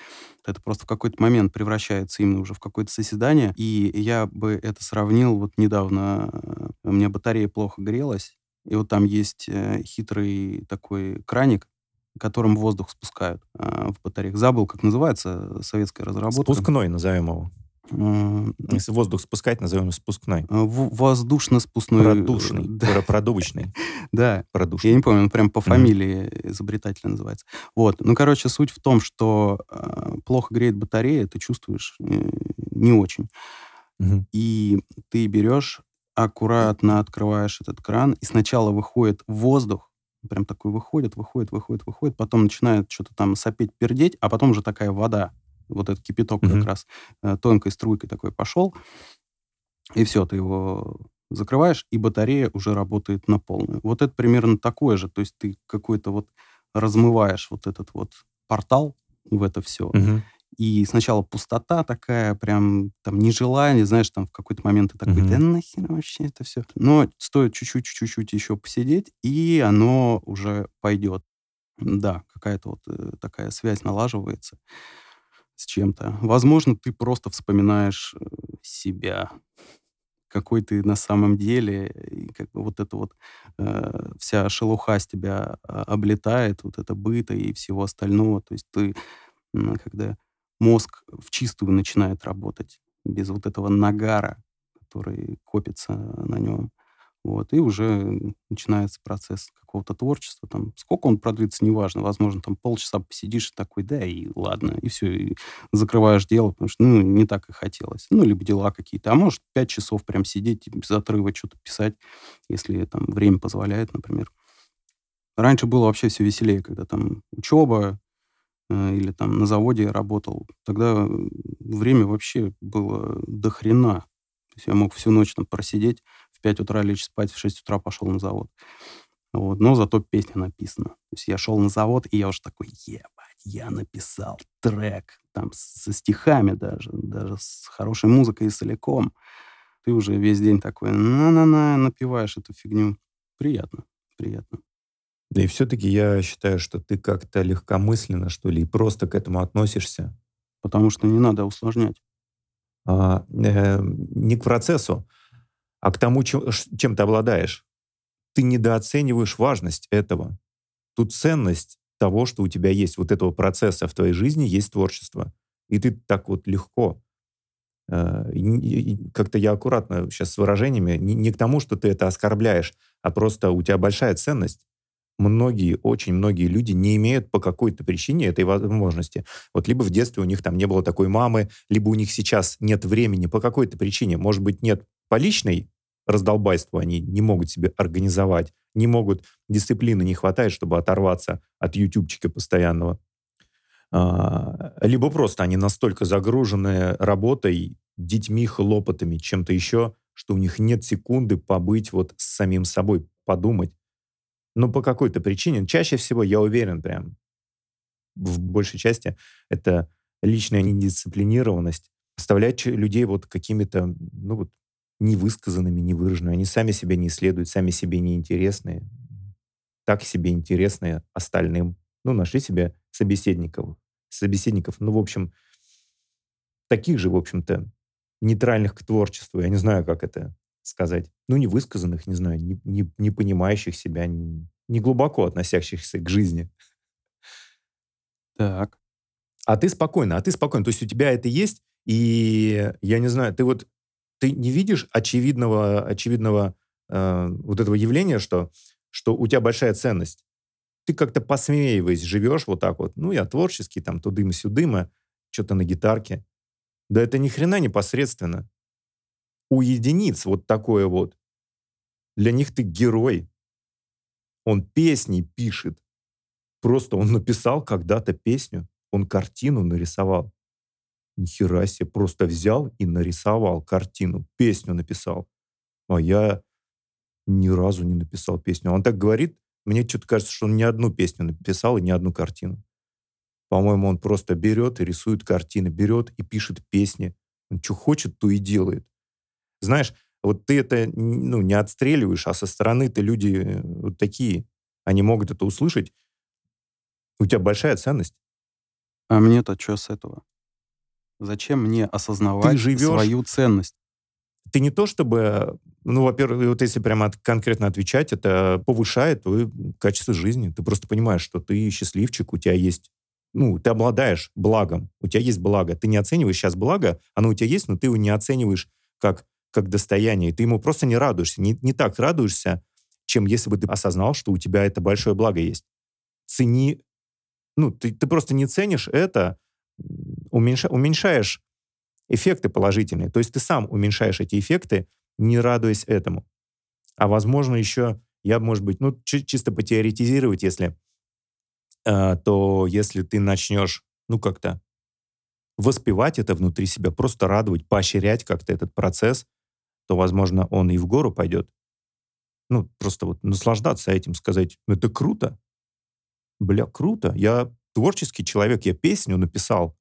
Это просто в какой-то момент превращается именно уже в какое-то соседание. И я бы это сравнил вот недавно. Э, у меня батарея плохо грелась, и вот там есть э, хитрый такой краник, которым воздух спускают э, в батареях. Забыл, как называется советская разработка. Спускной назовем его. Если воздух спускать, назовем спускной. Воздушно-спускной. Продушный. Да. Продувочный. Да. Продушный. Я не помню, он прям по фамилии mm. изобретатель называется. Вот. Ну, короче, суть в том, что э, плохо греет батарея, ты чувствуешь э, не очень. Mm-hmm. И ты берешь, аккуратно открываешь этот кран, и сначала выходит воздух, прям такой выходит, выходит, выходит, выходит, потом начинает что-то там сопеть, пердеть, а потом уже такая вода, вот этот кипяток mm-hmm. как раз э, тонкой струйкой такой пошел, и все, ты его закрываешь, и батарея уже работает на полную. Вот это примерно такое же, то есть ты какой-то вот размываешь вот этот вот портал в это все, mm-hmm. И сначала пустота такая, прям там нежелание, знаешь, там в какой-то момент ты такой, mm-hmm. да нахер вообще это все. Но стоит чуть-чуть, чуть-чуть еще посидеть, и оно уже пойдет. Да, какая-то вот э, такая связь налаживается с чем-то. Возможно, ты просто вспоминаешь э, себя, какой ты на самом деле, и как бы вот эта вот э, вся шелуха с тебя а, облетает, вот это быта и всего остального. То есть ты, когда мозг в чистую начинает работать, без вот этого нагара, который копится на нем. Вот, и уже начинается процесс какого-то творчества. Там, сколько он продлится, неважно. Возможно, там полчаса посидишь такой, да, и ладно, и все, и закрываешь дело, потому что, ну, не так и хотелось. Ну, либо дела какие-то. А может, пять часов прям сидеть, без отрыва что-то писать, если там время позволяет, например. Раньше было вообще все веселее, когда там учеба, или там на заводе работал, тогда время вообще было до хрена. То есть я мог всю ночь там просидеть, в 5 утра лечь спать, в 6 утра пошел на завод. Вот. Но зато песня написана. То есть я шел на завод, и я уже такой, ебать, я написал трек, там со стихами даже, даже с хорошей музыкой и целиком. Ты уже весь день такой, на-на-на, напиваешь эту фигню. Приятно, приятно. Да и все-таки я считаю, что ты как-то легкомысленно, что ли, и просто к этому относишься. Потому что не надо усложнять. А, э, не к процессу, а к тому, чем, чем ты обладаешь. Ты недооцениваешь важность этого. Тут ценность того, что у тебя есть, вот этого процесса в твоей жизни есть творчество. И ты так вот легко э, как-то я аккуратно сейчас с выражениями, не, не к тому, что ты это оскорбляешь, а просто у тебя большая ценность многие, очень многие люди не имеют по какой-то причине этой возможности. Вот либо в детстве у них там не было такой мамы, либо у них сейчас нет времени по какой-то причине. Может быть, нет по личной раздолбайству они не могут себе организовать, не могут, дисциплины не хватает, чтобы оторваться от ютубчика постоянного. А, либо просто они настолько загружены работой, детьми, хлопотами, чем-то еще, что у них нет секунды побыть вот с самим собой, подумать. Но по какой-то причине, чаще всего, я уверен, прям в большей части, это личная недисциплинированность, оставлять людей вот какими-то, ну вот, невысказанными, невыраженными. Они сами себя не исследуют, сами себе не интересные. Так себе интересные остальным. Ну, нашли себе собеседников. Собеседников, ну, в общем, таких же, в общем-то, нейтральных к творчеству. Я не знаю, как это сказать. Ну, не высказанных, не знаю, не, не, не понимающих себя, не, не глубоко относящихся к жизни. Так. А ты спокойно, а ты спокойно. То есть у тебя это есть, и я не знаю, ты вот ты не видишь очевидного, очевидного э, вот этого явления, что, что у тебя большая ценность. Ты как-то посмеиваясь живешь вот так вот. Ну, я творческий, там, тудым-сюдыма, что-то на гитарке. Да это ни хрена непосредственно. У единиц вот такое вот. Для них ты герой. Он песни пишет. Просто он написал когда-то песню, он картину нарисовал. Нихера себе, просто взял и нарисовал картину, песню написал. А я ни разу не написал песню. Он так говорит, мне что-то кажется, что он ни одну песню написал и ни одну картину. По-моему, он просто берет и рисует картины, берет и пишет песни. Он что хочет, то и делает. Знаешь, вот ты это ну, не отстреливаешь, а со стороны-то люди э, вот такие. Они могут это услышать. У тебя большая ценность. А мне-то что с этого? Зачем мне осознавать живешь, свою ценность? Ты не то чтобы, ну, во-первых, вот если прямо конкретно отвечать, это повышает твое качество жизни. Ты просто понимаешь, что ты счастливчик, у тебя есть ну, ты обладаешь благом, у тебя есть благо. Ты не оцениваешь сейчас благо, оно у тебя есть, но ты его не оцениваешь как, как достояние. Ты ему просто не радуешься. Не, не так радуешься, чем если бы ты осознал, что у тебя это большое благо есть. Цени... Ну, ты, ты просто не ценишь это, уменьша, уменьшаешь эффекты положительные. То есть ты сам уменьшаешь эти эффекты, не радуясь этому. А возможно еще, я, может быть, ну, чисто потеоретизировать, если Э, то если ты начнешь, ну, как-то воспевать это внутри себя, просто радовать, поощрять как-то этот процесс, то, возможно, он и в гору пойдет. Ну, просто вот наслаждаться этим, сказать, «Ну, это круто. Бля, круто. Я творческий человек, я песню написал.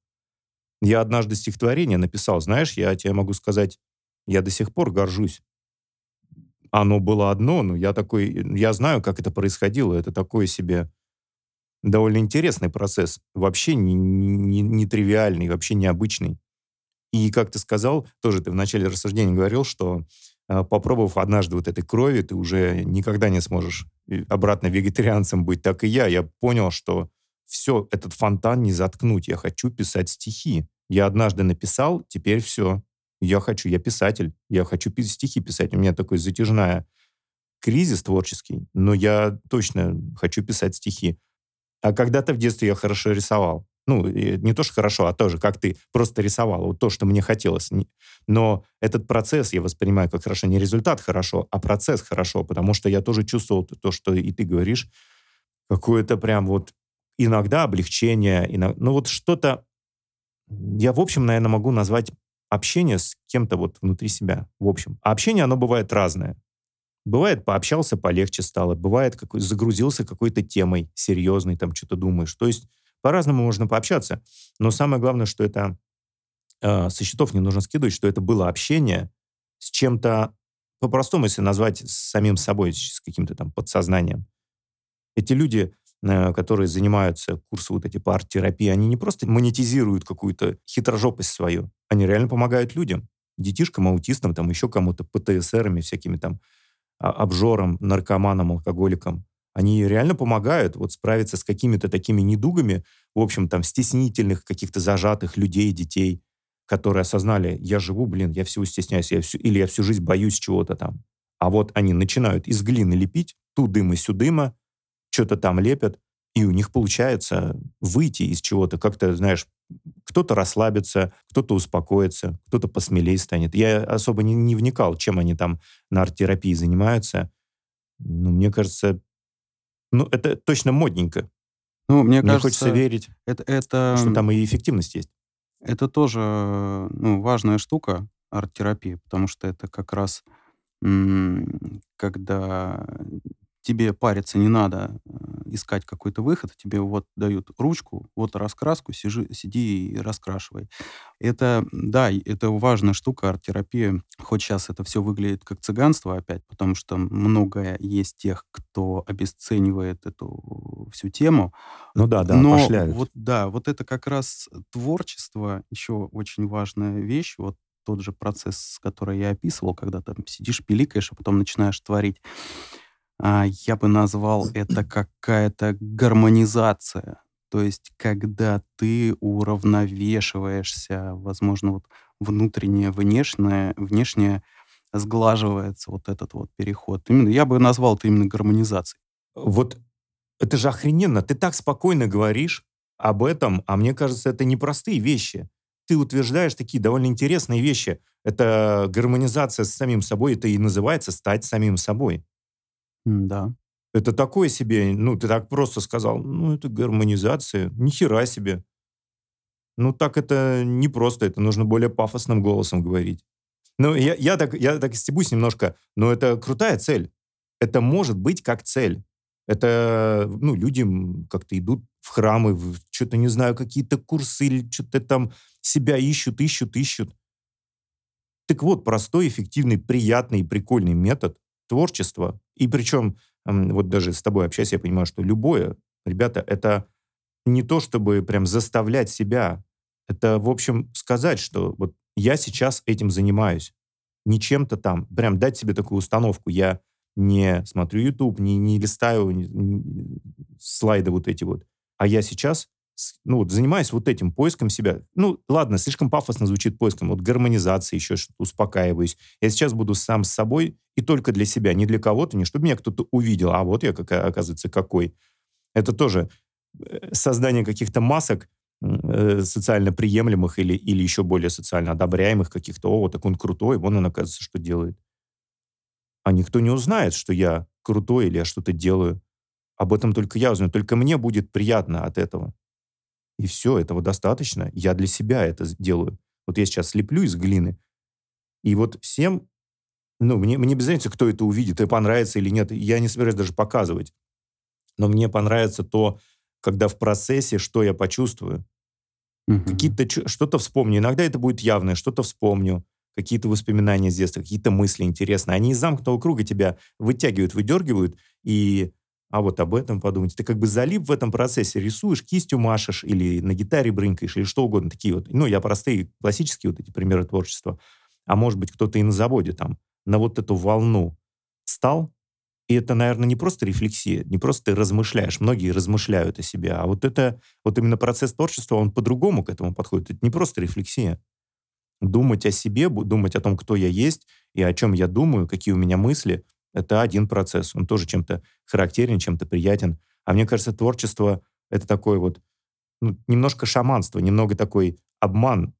Я однажды стихотворение написал. Знаешь, я тебе могу сказать, я до сих пор горжусь. Оно было одно, но я такой, я знаю, как это происходило. Это такое себе довольно интересный процесс, вообще не, не, не тривиальный, вообще необычный. И, как ты сказал, тоже ты в начале рассуждения говорил, что э, попробовав однажды вот этой крови, ты уже никогда не сможешь обратно вегетарианцем быть. Так и я. Я понял, что все, этот фонтан не заткнуть. Я хочу писать стихи. Я однажды написал, теперь все. Я хочу, я писатель. Я хочу стихи писать. У меня такой затяжная кризис творческий, но я точно хочу писать стихи. А когда-то в детстве я хорошо рисовал. Ну, не то, что хорошо, а тоже, как ты просто рисовал. Вот то, что мне хотелось. Но этот процесс я воспринимаю как хорошо. Не результат хорошо, а процесс хорошо. Потому что я тоже чувствовал то, что и ты говоришь. Какое-то прям вот иногда облегчение. Иногда, ну, вот что-то... Я, в общем, наверное, могу назвать общение с кем-то вот внутри себя. В общем. А общение, оно бывает разное. Бывает, пообщался, полегче стало. Бывает, какой, загрузился какой-то темой серьезной, там что-то думаешь. То есть по-разному можно пообщаться. Но самое главное, что это э, со счетов не нужно скидывать, что это было общение с чем-то, по-простому, если назвать с самим собой, с каким-то там подсознанием. Эти люди, э, которые занимаются курсы вот эти по арт-терапии, они не просто монетизируют какую-то хитрожопость свою, они реально помогают людям. Детишкам, аутистам, там еще кому-то, ПТСРами, всякими там а, обжорам, наркоманам, алкоголикам. Они реально помогают вот справиться с какими-то такими недугами, в общем, там, стеснительных, каких-то зажатых людей, детей, которые осознали, я живу, блин, я всего стесняюсь, я всю, или я всю жизнь боюсь чего-то там. А вот они начинают из глины лепить, ту дыма сюдыма, что-то там лепят, и у них получается выйти из чего-то, как-то, знаешь, кто-то расслабится, кто-то успокоится, кто-то посмелее станет. Я особо не, не вникал, чем они там на арт-терапии занимаются. Ну, мне кажется, ну, это точно модненько. Ну, мне, мне кажется, хочется верить, это, это, что там и эффективность есть. Это тоже ну, важная штука. арт-терапия, потому что это как раз когда тебе париться не надо, э, искать какой-то выход, тебе вот дают ручку, вот раскраску, сижи, сиди и раскрашивай. Это, да, это важная штука, арт-терапия. Хоть сейчас это все выглядит как цыганство опять, потому что многое есть тех, кто обесценивает эту всю тему. Ну да, да, Но пошляют. вот, да, вот это как раз творчество, еще очень важная вещь, вот тот же процесс, который я описывал, когда там сидишь, пиликаешь, а потом начинаешь творить. А, я бы назвал это какая-то гармонизация. То есть, когда ты уравновешиваешься, возможно, вот внутреннее, внешнее, внешнее сглаживается вот этот вот переход. Именно я бы назвал это именно гармонизацией. Вот это же охрененно. Ты так спокойно говоришь об этом, а мне кажется, это непростые вещи. Ты утверждаешь такие довольно интересные вещи. Это гармонизация с самим собой, это и называется стать самим собой. Да. Это такое себе, ну, ты так просто сказал, ну, это гармонизация, ни хера себе. Ну, так это не просто, это нужно более пафосным голосом говорить. Ну, я, я, так, я так стебусь немножко, но это крутая цель. Это может быть как цель. Это, ну, люди как-то идут в храмы, в что-то, не знаю, какие-то курсы или что-то там себя ищут, ищут, ищут. Так вот, простой, эффективный, приятный и прикольный метод творчества. И причем, вот даже с тобой общаясь, я понимаю, что любое, ребята, это не то, чтобы прям заставлять себя. Это, в общем, сказать, что вот я сейчас этим занимаюсь. Не чем-то там. Прям дать себе такую установку. Я не смотрю YouTube, не, не листаю не, не, слайды вот эти вот. А я сейчас ну, вот, занимаюсь вот этим поиском себя. Ну, ладно, слишком пафосно звучит поиском. Вот гармонизация, еще что-то, успокаиваюсь. Я сейчас буду сам с собой и только для себя, не для кого-то, не чтобы меня кто-то увидел, а вот я, какая, оказывается, какой. Это тоже э, создание каких-то масок э, социально приемлемых или, или еще более социально одобряемых каких-то. О, вот так он крутой, вон он, оказывается, что делает. А никто не узнает, что я крутой или я что-то делаю. Об этом только я узнаю. Только мне будет приятно от этого. И все, этого достаточно. Я для себя это делаю. Вот я сейчас слеплю из глины, и вот всем, ну, мне, мне без разницы, кто это увидит, и понравится или нет, я не собираюсь даже показывать. Но мне понравится то, когда в процессе, что я почувствую. Угу. Какие-то, что-то вспомню. Иногда это будет явное, что-то вспомню. Какие-то воспоминания с детства, какие-то мысли интересные. Они из замкнутого круга тебя вытягивают, выдергивают, и а вот об этом подумать. Ты как бы залип в этом процессе, рисуешь, кистью машешь или на гитаре брынкаешь, или что угодно. Такие вот, ну, я простые, классические вот эти примеры творчества. А может быть, кто-то и на заводе там на вот эту волну стал, и это, наверное, не просто рефлексия, не просто ты размышляешь. Многие размышляют о себе, а вот это, вот именно процесс творчества, он по-другому к этому подходит. Это не просто рефлексия. Думать о себе, думать о том, кто я есть и о чем я думаю, какие у меня мысли, это один процесс. Он тоже чем-то характерен, чем-то приятен. А мне кажется, творчество — это такое вот ну, немножко шаманство, немного такой обман.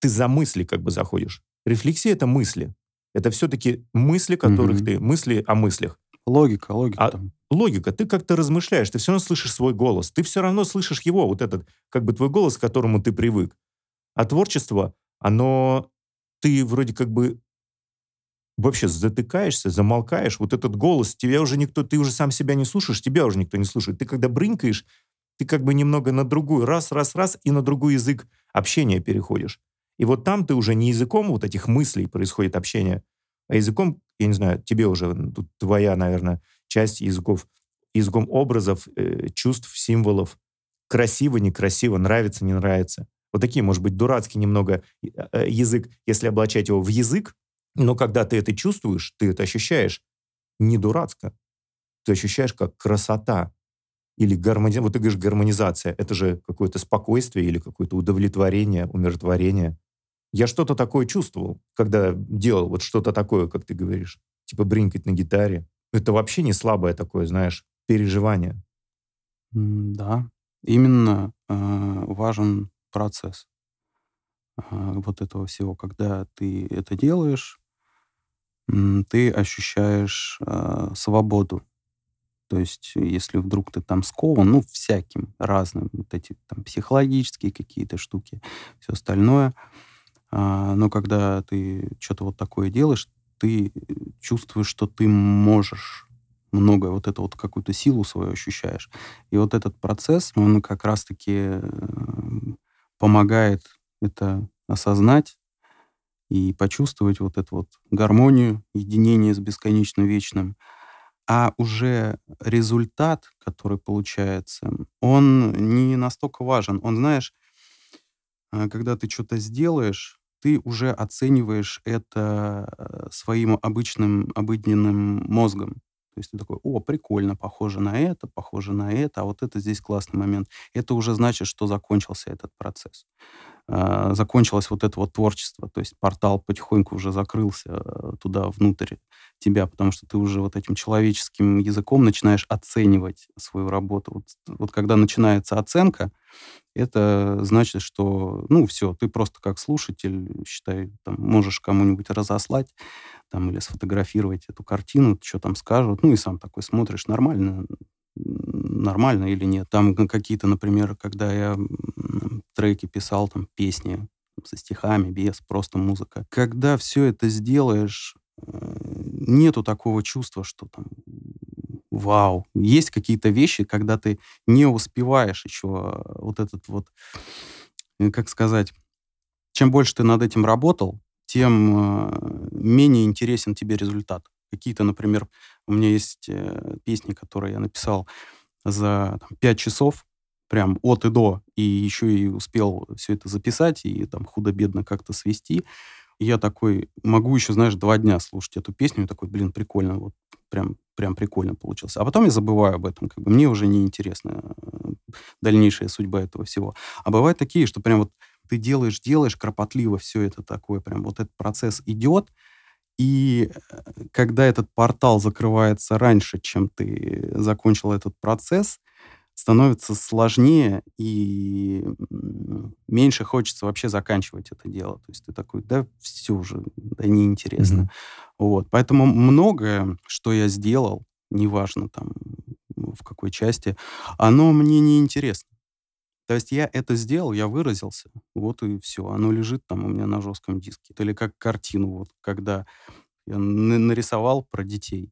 Ты за мысли как бы заходишь. Рефлексия — это мысли. Это все-таки мысли, которых mm-hmm. ты... Мысли о мыслях. Логика, логика. А, там. Логика. Ты как-то размышляешь, ты все равно слышишь свой голос. Ты все равно слышишь его, вот этот, как бы твой голос, к которому ты привык. А творчество, оно... Ты вроде как бы вообще затыкаешься, замолкаешь, вот этот голос, тебя уже никто, ты уже сам себя не слушаешь, тебя уже никто не слушает. Ты когда брынкаешь, ты как бы немного на другую, раз, раз, раз, и на другой язык общения переходишь. И вот там ты уже не языком вот этих мыслей происходит общение, а языком, я не знаю, тебе уже, тут твоя, наверное, часть языков, языком образов, э, чувств, символов. Красиво, некрасиво, нравится, не нравится. Вот такие, может быть, дурацкий немного э, э, язык, если облачать его в язык, но когда ты это чувствуешь, ты это ощущаешь не дурацко. Ты ощущаешь как красота. Или гармони... вот ты говоришь гармонизация. Это же какое-то спокойствие или какое-то удовлетворение, умиротворение. Я что-то такое чувствовал, когда делал вот что-то такое, как ты говоришь. Типа бринкать на гитаре. Это вообще не слабое такое, знаешь, переживание. Да, именно э, важен процесс э, вот этого всего, когда ты это делаешь, ты ощущаешь э, свободу. То есть, если вдруг ты там скован, ну, всяким разным, вот эти там психологические какие-то штуки, все остальное, А, но когда ты что-то вот такое делаешь, ты чувствуешь, что ты можешь много, вот это вот какую-то силу свою ощущаешь. И вот этот процесс, он как раз-таки э, помогает это осознать и почувствовать вот эту вот гармонию, единение с бесконечно вечным. А уже результат, который получается, он не настолько важен. Он, знаешь, э, когда ты что-то сделаешь, ты уже оцениваешь это э, своим обычным, обыденным мозгом. То есть ты такой, о, прикольно, похоже на это, похоже на это, а вот это здесь классный момент. Это уже значит, что закончился этот процесс. А, закончилось вот это вот творчество, то есть портал потихоньку уже закрылся э, туда внутрь тебя, потому что ты уже вот этим человеческим языком начинаешь оценивать свою работу. Вот, вот когда начинается оценка, это значит, что, ну, все, ты просто как слушатель, считай, там, можешь кому-нибудь разослать там, или сфотографировать эту картину, что там скажут, ну, и сам такой смотришь, нормально, нормально или нет. Там какие-то, например, когда я треки писал, там, песни со стихами, без, просто музыка. Когда все это сделаешь, э, нету такого чувства, что там вау. Есть какие-то вещи, когда ты не успеваешь еще а, вот этот вот, э, как сказать, чем больше ты над этим работал, тем э, менее интересен тебе результат. Какие-то, например, у меня есть э, песни, которые я написал за там, 5 часов, прям от и до, и еще и успел все это записать и там худо-бедно как-то свести. И я такой, могу еще, знаешь, два дня слушать эту песню, и такой, блин, прикольно, вот прям, прям прикольно получилось. А потом я забываю об этом, как бы мне уже не интересна э, дальнейшая судьба этого всего. А бывают такие, что прям вот ты делаешь, делаешь кропотливо все это такое, прям вот этот процесс идет, и э, когда этот портал закрывается раньше, чем ты закончил этот процесс, становится сложнее и меньше хочется вообще заканчивать это дело. То есть ты такой, да, все уже, да, неинтересно. Mm-hmm. Вот. Поэтому многое, что я сделал, неважно там в какой части, оно мне не интересно. То есть я это сделал, я выразился, вот и все. Оно лежит там у меня на жестком диске. Или как картину, вот когда я нарисовал про детей.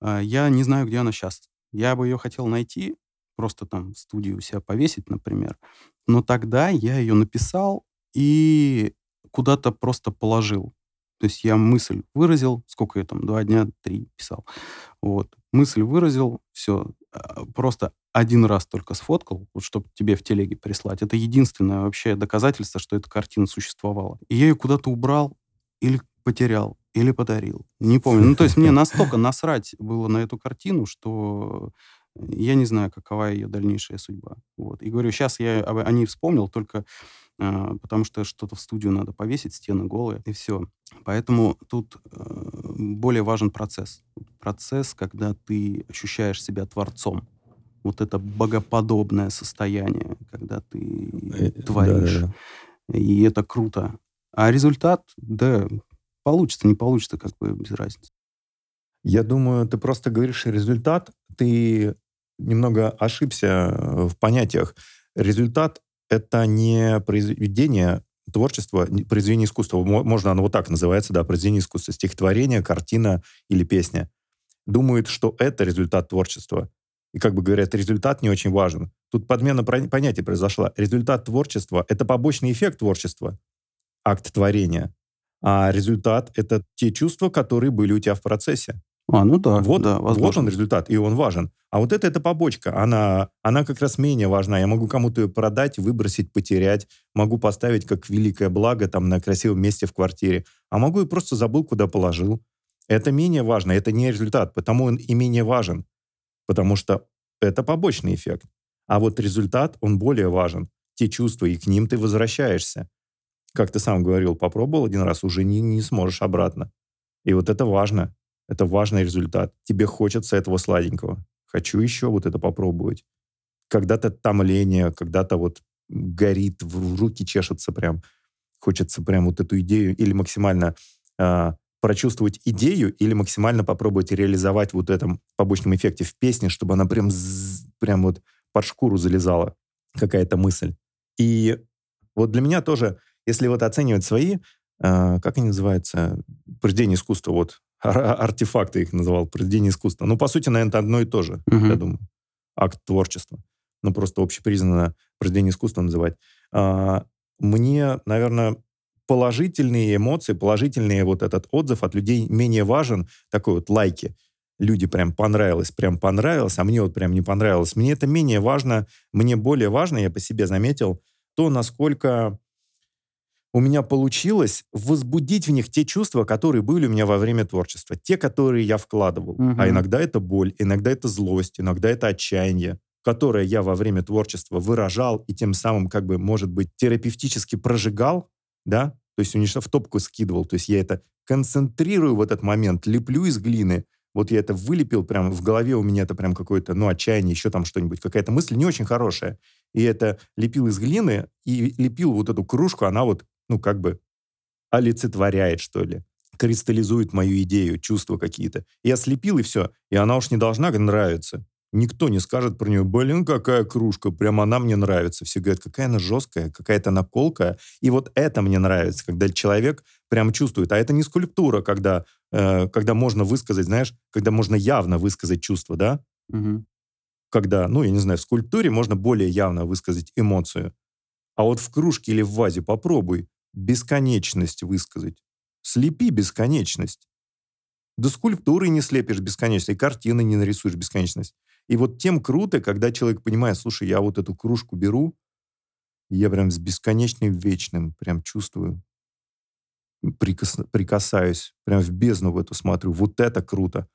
А, я не знаю, где она сейчас. Я бы ее хотел найти, просто там в студию у себя повесить, например. Но тогда я ее написал и куда-то просто положил. То есть я мысль выразил, сколько я там, два дня, три писал. Вот. Мысль выразил, все, а, просто один раз только сфоткал, вот чтобы тебе в телеге прислать. Это единственное вообще доказательство, что эта картина существовала. И я ее куда-то убрал или потерял, или подарил. Не помню. Ну, то есть мне настолько насрать было на эту картину, что я не знаю, какова ее дальнейшая судьба. Вот. И говорю, сейчас я о ней вспомнил только э, потому, что что-то в студию надо повесить, стены голые, и все. Поэтому тут э, более важен процесс. Процесс, когда ты ощущаешь себя творцом. Вот это богоподобное состояние, когда ты э, творишь. Да, да. И это круто. А результат, да, получится, не получится, как бы без разницы. Я думаю, ты просто говоришь результат, ты немного ошибся э, в понятиях. Результат — это не произведение творчества, произведение искусства. Можно оно вот так называется, да, произведение искусства, стихотворение, картина или песня. Думают, что это результат творчества. И, как бы говорят, результат не очень важен. Тут подмена понятий произошла. Результат творчества — это побочный эффект творчества, акт творения. А результат — это те чувства, которые были у тебя в процессе. А, ну да, вот, да, возможно. вот он результат, и он важен. А вот это, это побочка, она, она как раз менее важна. Я могу кому-то ее продать, выбросить, потерять, могу поставить как великое благо там на красивом месте в квартире, а могу и просто забыл, куда положил. Это менее важно, это не результат, потому он и менее важен, потому что это побочный эффект. А вот результат, он более важен. Те чувства, и к ним ты возвращаешься. Как ты сам говорил, попробовал один раз, уже не, не сможешь обратно. И вот это важно. Это важный результат. Тебе хочется этого сладенького. Хочу еще вот это попробовать. Когда-то томление, когда-то вот горит, в руки чешется прям. Хочется прям вот эту идею или максимально э, прочувствовать идею, или максимально попробовать реализовать вот этом побочном эффекте в песне, чтобы она прям, прям вот под шкуру залезала какая-то мысль. И вот для меня тоже если вот оценивать свои, э, как они называются, произведения искусства, вот, артефакты их называл, произведения искусства. Ну, по сути, наверное, это одно и то же, uh-huh. я думаю. Акт творчества. Ну, просто общепризнанно произведение искусства называть. А, мне, наверное, положительные эмоции, положительный вот этот отзыв от людей менее важен, такой вот лайки. Люди прям понравилось, прям понравилось, а мне вот прям не понравилось. Мне это менее важно, мне более важно, я по себе заметил, то, насколько у меня получилось возбудить в них те чувства, которые были у меня во время творчества, те, которые я вкладывал. Угу. А иногда это боль, иногда это злость, иногда это отчаяние, которое я во время творчества выражал и тем самым, как бы, может быть, терапевтически прожигал, да, то есть в топку скидывал. То есть я это концентрирую в этот момент, леплю из глины, вот я это вылепил, прям в голове у меня это прям какое-то, ну, отчаяние, еще там что-нибудь, какая-то мысль не очень хорошая. И это лепил из глины и лепил вот эту кружку, она вот ну, как бы олицетворяет, что ли, кристаллизует мою идею, чувства какие-то. Я слепил, и все. И она уж не должна нравиться. Никто не скажет про нее, блин, какая кружка, прям она мне нравится. Все говорят, какая она жесткая, какая-то она колкая. И вот это мне нравится, когда человек прям чувствует. А это не скульптура, когда, э, когда можно высказать, знаешь, когда можно явно высказать чувство, да? Угу. Когда, ну, я не знаю, в скульптуре можно более явно высказать эмоцию. А вот в кружке или в вазе попробуй бесконечность высказать. Слепи бесконечность. До скульптуры не слепишь бесконечность, и картины не нарисуешь бесконечность. И вот тем круто, когда человек понимает, слушай, я вот эту кружку беру, я прям с бесконечным вечным прям чувствую, прикос, прикасаюсь, прям в бездну в эту смотрю. Вот это круто.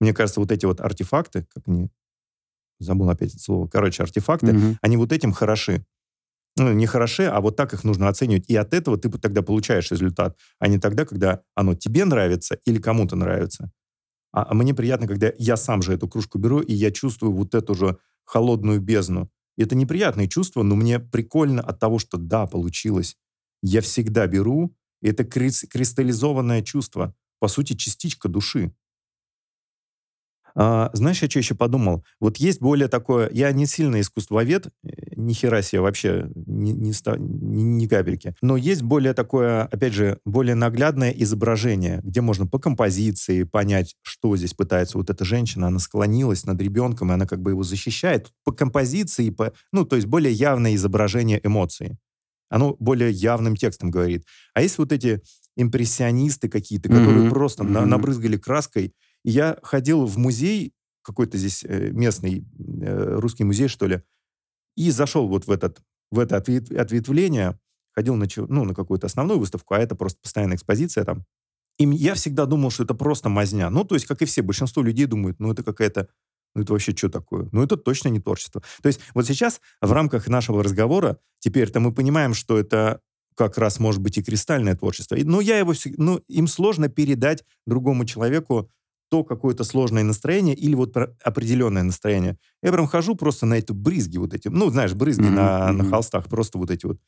Мне кажется, вот эти вот артефакты, как они, забыл опять это слово, короче, артефакты, mm-hmm. они вот этим хороши ну, не хороши, а вот так их нужно оценивать. И от этого ты тогда получаешь результат, а не тогда, когда оно тебе нравится или кому-то нравится. А, а мне приятно, когда я сам же эту кружку беру, и я чувствую вот эту же холодную бездну. Это неприятные чувства, но мне прикольно от того, что да, получилось. Я всегда беру, это кристаллизованное чувство, по сути, частичка души. А, знаешь, я что еще подумал? Вот есть более такое... Я не сильно искусствовед, э, ни хера себе вообще, ни, ни, ни, ни капельки. Но есть более такое, опять же, более наглядное изображение, где можно по композиции понять, что здесь пытается вот эта женщина. Она склонилась над ребенком, и она как бы его защищает. По композиции, по, ну, то есть более явное изображение эмоций. Оно более явным текстом говорит. А есть вот эти импрессионисты какие-то, которые mm-hmm. просто mm-hmm. На, набрызгали краской я ходил в музей, какой-то здесь э, местный э, русский музей, что ли, и зашел вот в, этот, в это ответвление, ходил на, ну, на какую-то основную выставку, а это просто постоянная экспозиция там. И я всегда думал, что это просто мазня. Ну, то есть, как и все, большинство людей думают, ну, это какая-то ну это вообще что такое? Ну это точно не творчество. То есть вот сейчас в рамках нашего разговора теперь-то мы понимаем, что это как раз может быть и кристальное творчество. Но я его, ну им сложно передать другому человеку то какое-то сложное настроение или вот определенное настроение. Я прям хожу просто на эти брызги вот эти, ну, знаешь, брызги mm-hmm. на, на холстах, просто вот эти вот.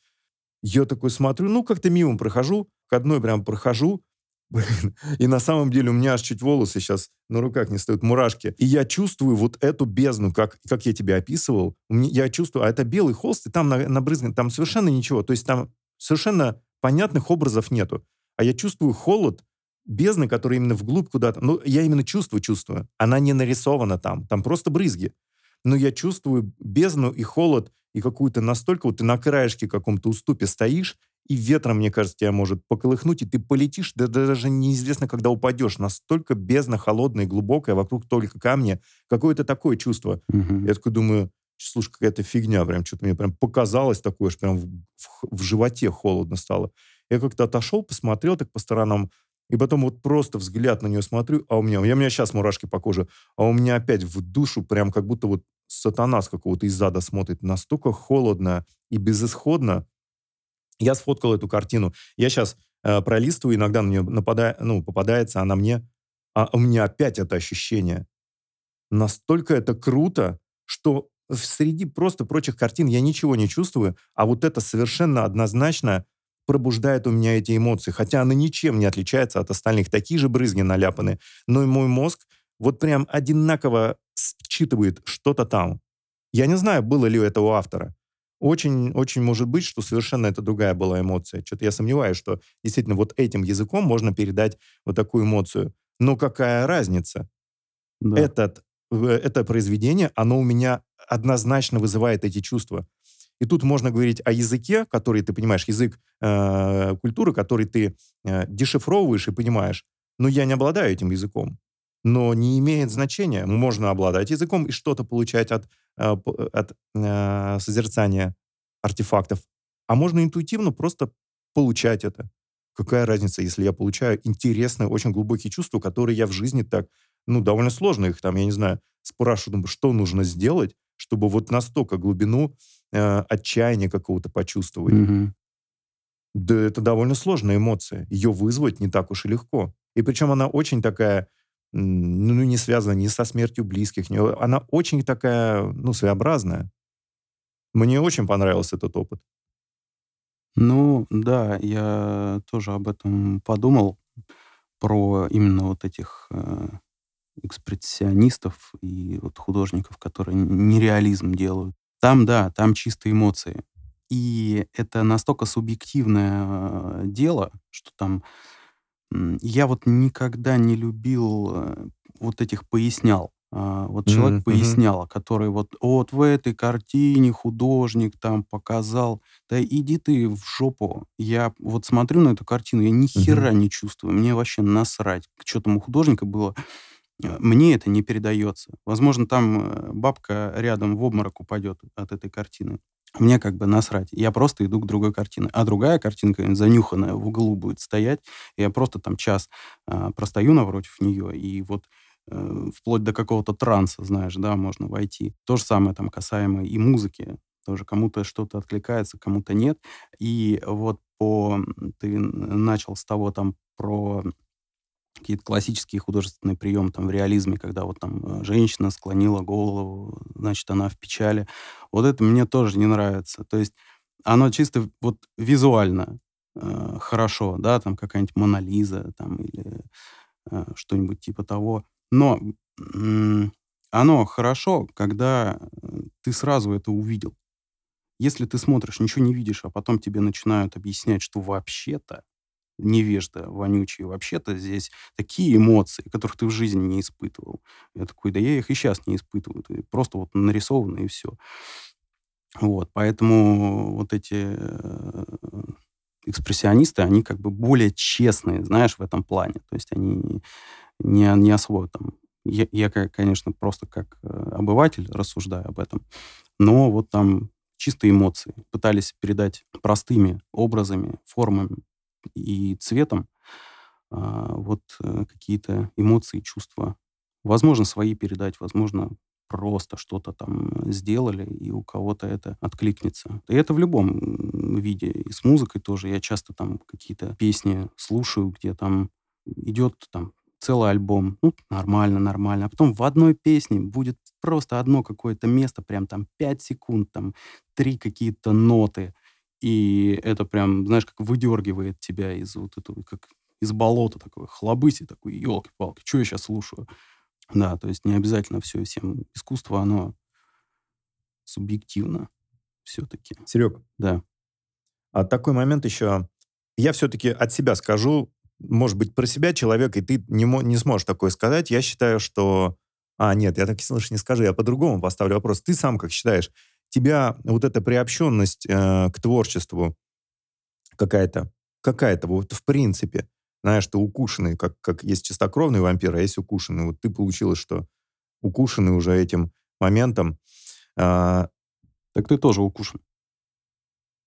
Я такой смотрю, ну, как-то мимо прохожу, к одной прям прохожу, Блин. И на самом деле у меня аж чуть волосы сейчас на руках не стоят, мурашки. И я чувствую вот эту бездну, как, как я тебе описывал. Я чувствую, а это белый холст, и там набрызган, там совершенно ничего. То есть там совершенно понятных образов нету. А я чувствую холод, бездны, которая именно вглубь куда-то. Ну, я именно чувствую, чувствую. Она не нарисована там. Там просто брызги. Но я чувствую бездну и холод, и какую-то настолько... Вот ты на краешке каком-то уступе стоишь, и ветром, мне кажется, тебя может поколыхнуть, и ты полетишь, да даже неизвестно, когда упадешь. Настолько бездна холодная и глубокая, вокруг только камни. Какое-то такое чувство. Угу. Я такой думаю, слушай, какая-то фигня, прям что-то мне прям показалось такое, что прям в, в, в животе холодно стало. Я как-то отошел, посмотрел так по сторонам, и потом вот просто взгляд на нее смотрю, а у меня, у меня сейчас мурашки по коже, а у меня опять в душу прям как будто вот сатана с какого-то из зада смотрит. Настолько холодно и безысходно. Я сфоткал эту картину. Я сейчас э, пролистываю, иногда на нее нападая, ну, попадается она мне, а у меня опять это ощущение. Настолько это круто, что среди просто прочих картин я ничего не чувствую, а вот это совершенно однозначно пробуждает у меня эти эмоции, хотя она ничем не отличается от остальных. Такие же брызги наляпаны, но и мой мозг вот прям одинаково считывает что-то там. Я не знаю, было ли у этого автора. очень, очень может быть, что совершенно это другая была эмоция. Что-то я сомневаюсь, что действительно вот этим языком можно передать вот такую эмоцию. Но какая разница? Да. Этот, это произведение, оно у меня однозначно вызывает эти чувства. И тут можно говорить о языке, который ты понимаешь, язык э, культуры, который ты э, дешифровываешь и понимаешь. Но я не обладаю этим языком. Но не имеет значения. Можно обладать языком и что-то получать от, э, от э, созерцания артефактов. А можно интуитивно просто получать это. Какая разница, если я получаю интересные, очень глубокие чувства, которые я в жизни так, ну, довольно сложно их там, я не знаю, спрашиваю, что нужно сделать, чтобы вот настолько глубину э, отчаяния какого-то почувствовать. Mm-hmm. Да это довольно сложная эмоция. Ее вызвать не так уж и легко. И причем она очень такая, ну, не связана ни со смертью близких, ни, она очень такая, ну, своеобразная. Мне очень понравился этот опыт. Ну, да, я тоже об этом подумал, про именно вот этих э, экспрессионистов и вот художников, которые нереализм делают. Там, да, там чистые эмоции. И это настолько субъективное э, дело, что там я вот никогда не любил э, вот этих пояснял. А, вот человек mm-hmm. пояснял, который вот, вот в этой картине художник там показал, да иди ты в жопу. Я вот смотрю на эту картину, я ни хера mm-hmm. не чувствую, мне вообще насрать, что там у художника было. Э, мне это не передается. Возможно, там э, бабка рядом в обморок упадет от этой картины. Мне как бы насрать. Я просто иду к другой картине. А другая картинка, занюханная, в углу будет стоять. Я просто там час а, простою напротив нее. И вот Э, вплоть до какого-то транса, знаешь, да, можно войти. То же самое там касаемо и музыки. Тоже кому-то что-то откликается, кому-то нет. И вот по... Ты начал с того там про какие-то классические художественные приемы там в реализме, когда вот там э, женщина склонила голову, значит, она в печали. Вот это мне тоже не нравится. То есть оно чисто вот визуально э, хорошо, да, там какая-нибудь Монолиза там или э, что-нибудь типа того. Но оно хорошо, когда э, ты сразу это увидел. Если ты смотришь, ничего не видишь, а потом тебе начинают объяснять, что вообще-то невежда вонючий, вообще-то здесь такие эмоции, которых ты в жизни не испытывал. Я такой, да я их и сейчас не испытываю. Просто вот нарисовано и все. Вот, поэтому вот эти э, экспрессионисты, они как бы более честные, знаешь, в этом плане. То есть они не, не особо там... Я, я, конечно, просто как э, обыватель рассуждаю об этом, но вот там чистые эмоции. Пытались передать простыми образами, формами и цветом а, вот а, какие-то эмоции, чувства. Возможно, свои передать, возможно, просто что-то там сделали, и у кого-то это откликнется. И это в любом виде. И с музыкой тоже. Я часто там какие-то песни слушаю, где там идет там целый альбом. Ну, нормально, нормально. А потом в одной песне будет просто одно какое-то место, прям там 5 секунд, там три какие-то ноты. И это прям, знаешь, как выдергивает тебя из вот этого, как из болота такой, хлобыси такой, елки-палки, что я сейчас слушаю? Да, то есть не обязательно все всем. Искусство, оно субъективно все-таки. Серег. Да. А такой момент еще. Я все-таки от себя скажу, может быть, про себя человек, и ты не, не сможешь такое сказать. Я считаю, что... А, нет, я так слышь, не скажу, я по-другому поставлю вопрос. Ты сам как считаешь, тебя вот эта приобщенность э, к творчеству какая-то, какая-то вот в принципе, знаешь, ты укушенный, как, как есть чистокровный вампир, а есть укушенный. Вот ты получилось, что укушенный уже этим моментом. Э, так ты тоже укушен.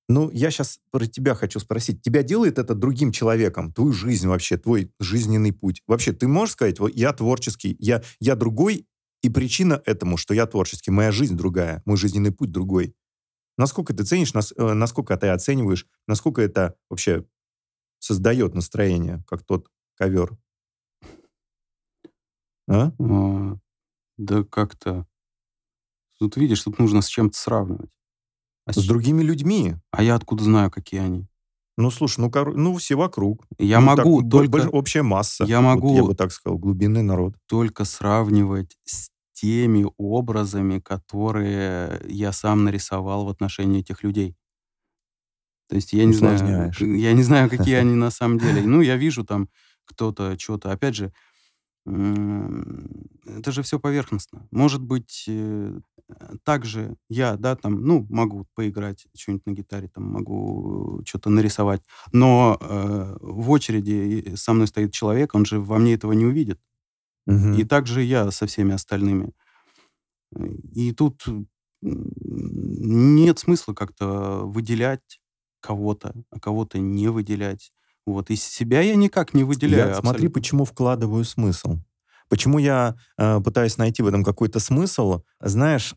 Ну, я сейчас про тебя хочу спросить. Тебя делает это другим человеком? Твою жизнь вообще, твой жизненный путь? Вообще, ты можешь сказать, вот я творческий, я, я другой, и причина этому, что я творческий, моя жизнь другая, мой жизненный путь другой. Насколько ты ценишь, нас, э, насколько ты оцениваешь, насколько это вообще создает настроение, как тот ковер? А? а да как-то... Тут видишь, тут нужно с чем-то сравнивать. А с другими людьми. А я откуда знаю, какие они? Ну, слушай, ну, кор... ну все вокруг. Я ну, могу так, только... Больш... Общая масса. Я могу... Вот, я бы так сказал, глубинный народ. Только сравнивать с теми образами, которые я сам нарисовал в отношении этих людей. То есть я не знаю, я не знаю, какие они на самом деле. Ну, я вижу там кто-то что-то. Опять же, это же все поверхностно. Может быть, э, также я, да, там, ну, могу поиграть что-нибудь на гитаре, там, могу что-то нарисовать, но э, в очереди со мной стоит человек, он же во мне этого не увидит. Угу. И также я со всеми остальными. И тут нет смысла как-то выделять кого-то, а кого-то не выделять. Вот из себя я никак не выделяю. Я, смотри, почему вкладываю смысл. Почему я э, пытаюсь найти в этом какой-то смысл? Знаешь,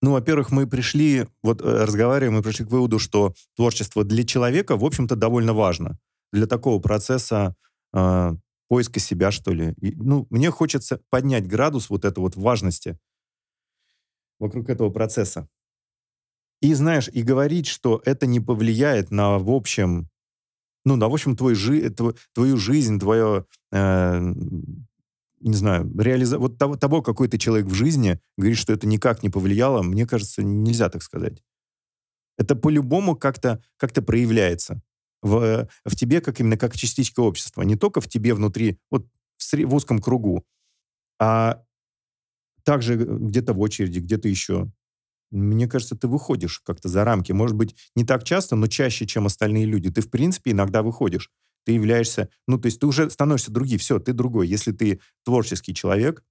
ну, во-первых, мы пришли, вот э, разговариваем, мы пришли к выводу, что творчество для человека, в общем-то, довольно важно. Для такого процесса э, поиска себя, что ли. И, ну, мне хочется поднять градус вот этой вот важности вокруг этого процесса. И знаешь, и говорить, что это не повлияет на, в общем, ну, на, в общем, твой жи твою, твою жизнь, твое, э, не знаю, реализа... вот того, того, какой ты человек в жизни, говорит, что это никак не повлияло, мне кажется, нельзя так сказать. Это по-любому как-то как проявляется в, в тебе, как именно как частичка общества. Не только в тебе внутри, вот в, в узком кругу, а также где-то в очереди, где-то еще. Мне кажется, ты выходишь как-то за рамки. Может быть, не так часто, но чаще, чем остальные люди. Ты, в принципе, иногда выходишь. Ты являешься... Ну, то есть ты уже становишься другим. Все, ты другой. Если ты творческий человек,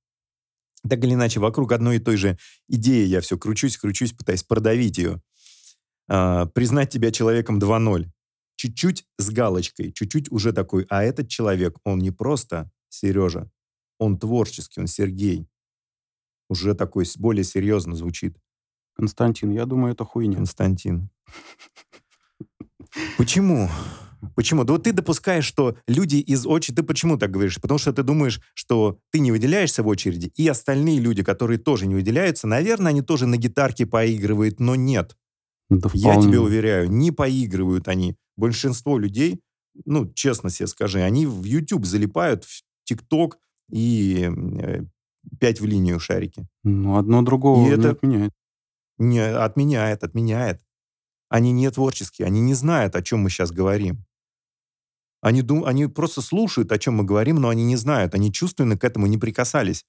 так или иначе, вокруг одной и той же идеи я все кручусь, кручусь, пытаюсь продавить ее. А, признать тебя человеком 2.0. Чуть-чуть с галочкой, чуть-чуть уже такой. А этот человек, он не просто Сережа, он творческий, он Сергей. Уже такой более серьезно звучит. Константин, я думаю, это хуйня. Константин. Почему? Почему? Да вот ты допускаешь, что люди из очереди... Ты почему так говоришь? Потому что ты думаешь, что ты не выделяешься в очереди, и остальные люди, которые тоже не выделяются, наверное, они тоже на гитарке поигрывают, но нет. Да Я тебе уверяю, не поигрывают они. Большинство людей, ну, честно себе скажи, они в YouTube залипают, в TikTok и э, пять в линию шарики. Ну, одно другого и это... отменяет. Не, отменяет, отменяет. Они не творческие, они не знают, о чем мы сейчас говорим. Они, дум, они просто слушают, о чем мы говорим, но они не знают, они чувственно к этому не прикасались.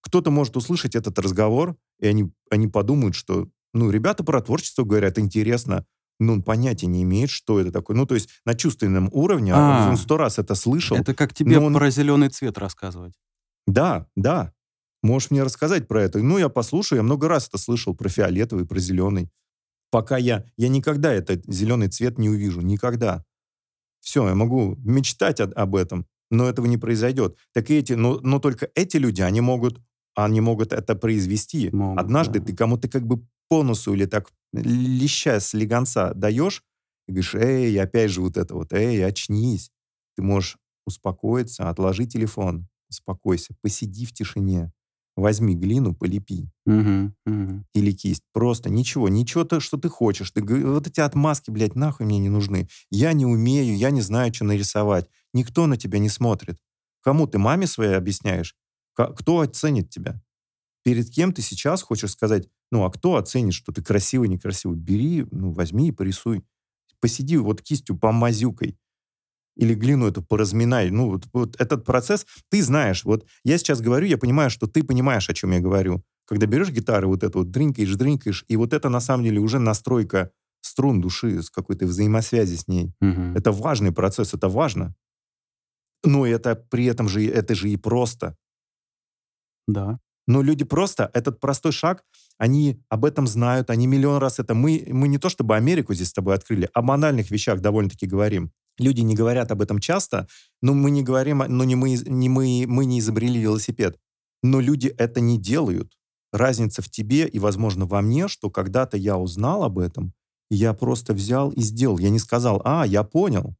Кто-то может услышать этот разговор, и они, они подумают, что, ну, ребята про творчество говорят, интересно, но он понятия не имеет, что это такое. Ну, то есть на чувственном уровне, а, он сто раз это слышал. Это как тебе он... про зеленый цвет рассказывать. Да, да. Можешь мне рассказать про это? Ну, я послушаю, я много раз это слышал про фиолетовый, про зеленый. Пока я, я никогда этот зеленый цвет не увижу, никогда. Все, я могу мечтать об, об этом, но этого не произойдет. Так и эти, но, но только эти люди, они могут, они могут это произвести. Могут, Однажды да. ты кому-то как бы по носу или так леща с легонца даешь, и говоришь, эй, опять же вот это вот, эй, очнись. Ты можешь успокоиться, отложи телефон, успокойся, посиди в тишине, возьми глину, полепи. Угу, угу. Или кисть. Просто ничего, ничего, то, что ты хочешь. Ты, вот эти отмазки, блядь, нахуй мне не нужны. Я не умею, я не знаю, что нарисовать. Никто на тебя не смотрит. Кому ты маме своей объясняешь? Кто оценит тебя? Перед кем ты сейчас хочешь сказать, ну, а кто оценит, что ты красивый, некрасивый? Бери, ну, возьми и порисуй. Посиди вот кистью помазюкой или глину эту поразминай. Ну, вот, вот этот процесс, ты знаешь. Вот я сейчас говорю, я понимаю, что ты понимаешь, о чем я говорю. Когда берешь гитару, вот эту вот дрынкаешь, дрынкаешь, и вот это на самом деле уже настройка струн души, с какой-то взаимосвязи с ней. Угу. Это важный процесс, это важно. Но это при этом же, это же и просто. Да. Но люди просто, этот простой шаг, они об этом знают, они миллион раз это... Мы, мы не то чтобы Америку здесь с тобой открыли, о банальных вещах довольно-таки говорим. Люди не говорят об этом часто, но мы не говорим, но не мы, не мы, мы не изобрели велосипед. Но люди это не делают. Разница в тебе и, возможно, во мне, что когда-то я узнал об этом, я просто взял и сделал. Я не сказал, а, я понял.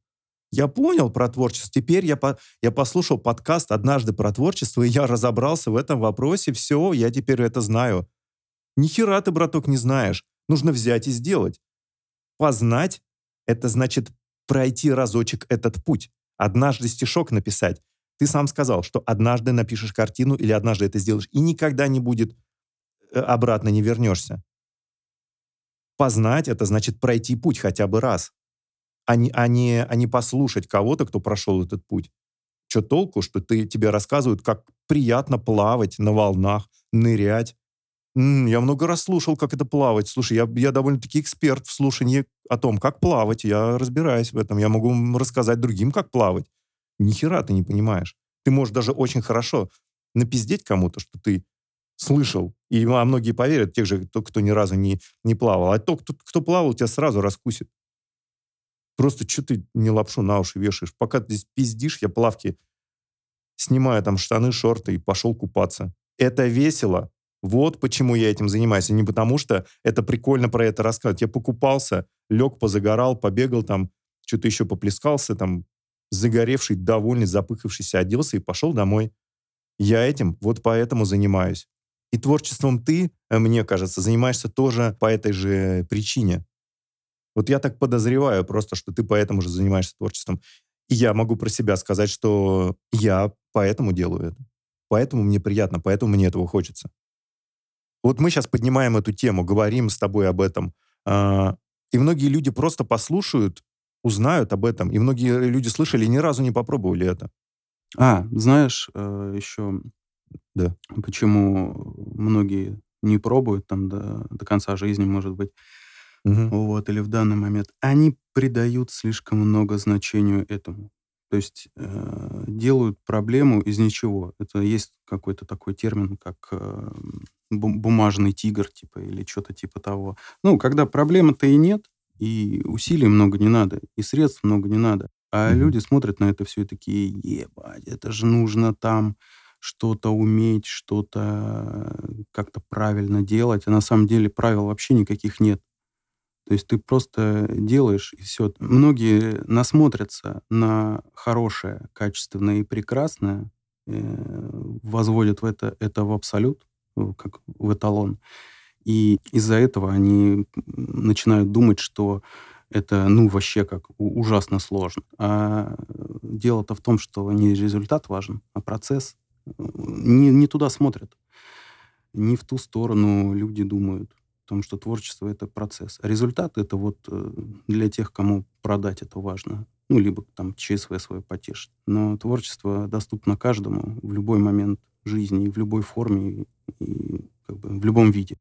Я понял про творчество. Теперь я, по, я послушал подкаст однажды про творчество, и я разобрался в этом вопросе. Все, я теперь это знаю. Ни хера ты, браток, не знаешь. Нужно взять и сделать. Познать — это значит пройти разочек этот путь, однажды стишок написать. Ты сам сказал, что однажды напишешь картину или однажды это сделаешь, и никогда не будет э, обратно не вернешься. Познать это значит пройти путь хотя бы раз, а не, а не, а не послушать кого-то, кто прошел этот путь. Что толку, что ты, тебе рассказывают, как приятно плавать на волнах, нырять. М-м, я много раз слушал, как это плавать. Слушай, я, я довольно-таки эксперт в слушании о том, как плавать. Я разбираюсь в этом. Я могу рассказать другим, как плавать. Ни хера ты не понимаешь. Ты можешь даже очень хорошо напиздеть кому-то, что ты слышал. И а многие поверят, тех же, кто, кто ни разу не, не плавал. А тот, кто, кто плавал, тебя сразу раскусит. Просто что ты не лапшу на уши вешаешь? Пока ты здесь пиздишь, я плавки снимаю там штаны, шорты и пошел купаться. Это весело. Вот почему я этим занимаюсь. И не потому, что это прикольно про это рассказывать. Я покупался, лег, позагорал, побегал там, что-то еще поплескался, там, загоревший, довольный, запыхавшийся, оделся и пошел домой. Я этим вот поэтому занимаюсь. И творчеством ты, э, мне кажется, занимаешься тоже по этой же причине. Вот я так подозреваю просто, что ты поэтому же занимаешься творчеством. И я могу про себя сказать, что я поэтому делаю это. Поэтому мне приятно, поэтому мне этого хочется. Вот мы сейчас поднимаем эту тему, говорим с тобой об этом. А, и многие люди просто послушают, узнают об этом. И многие люди слышали и ни разу не попробовали это. А, знаешь, э, еще да. почему многие не пробуют там до, до конца жизни, может быть, угу. вот, или в данный момент, они придают слишком много значению этому. То есть э, делают проблему из ничего. Это есть какой-то такой термин, как э, бумажный тигр, типа, или что-то типа того. Ну, когда проблемы-то и нет, и усилий много не надо, и средств много не надо. А mm-hmm. люди смотрят на это все и такие, ебать, это же нужно там что-то уметь, что-то как-то правильно делать. А на самом деле правил вообще никаких нет. То есть ты просто делаешь, и все. Многие насмотрятся на хорошее, качественное и прекрасное, э, возводят в это, это в абсолют, как в эталон. И из-за этого они начинают думать, что это, ну, вообще как ужасно сложно. А дело-то в том, что не результат важен, а процесс. Не, не туда смотрят. Не в ту сторону люди думают. Потому что творчество — это процесс. А результат — это вот э, для тех, кому продать это важно. Ну, либо там ЧСВ свое потешить. Но творчество доступно каждому в любой момент жизни, в любой форме, и как бы в любом виде.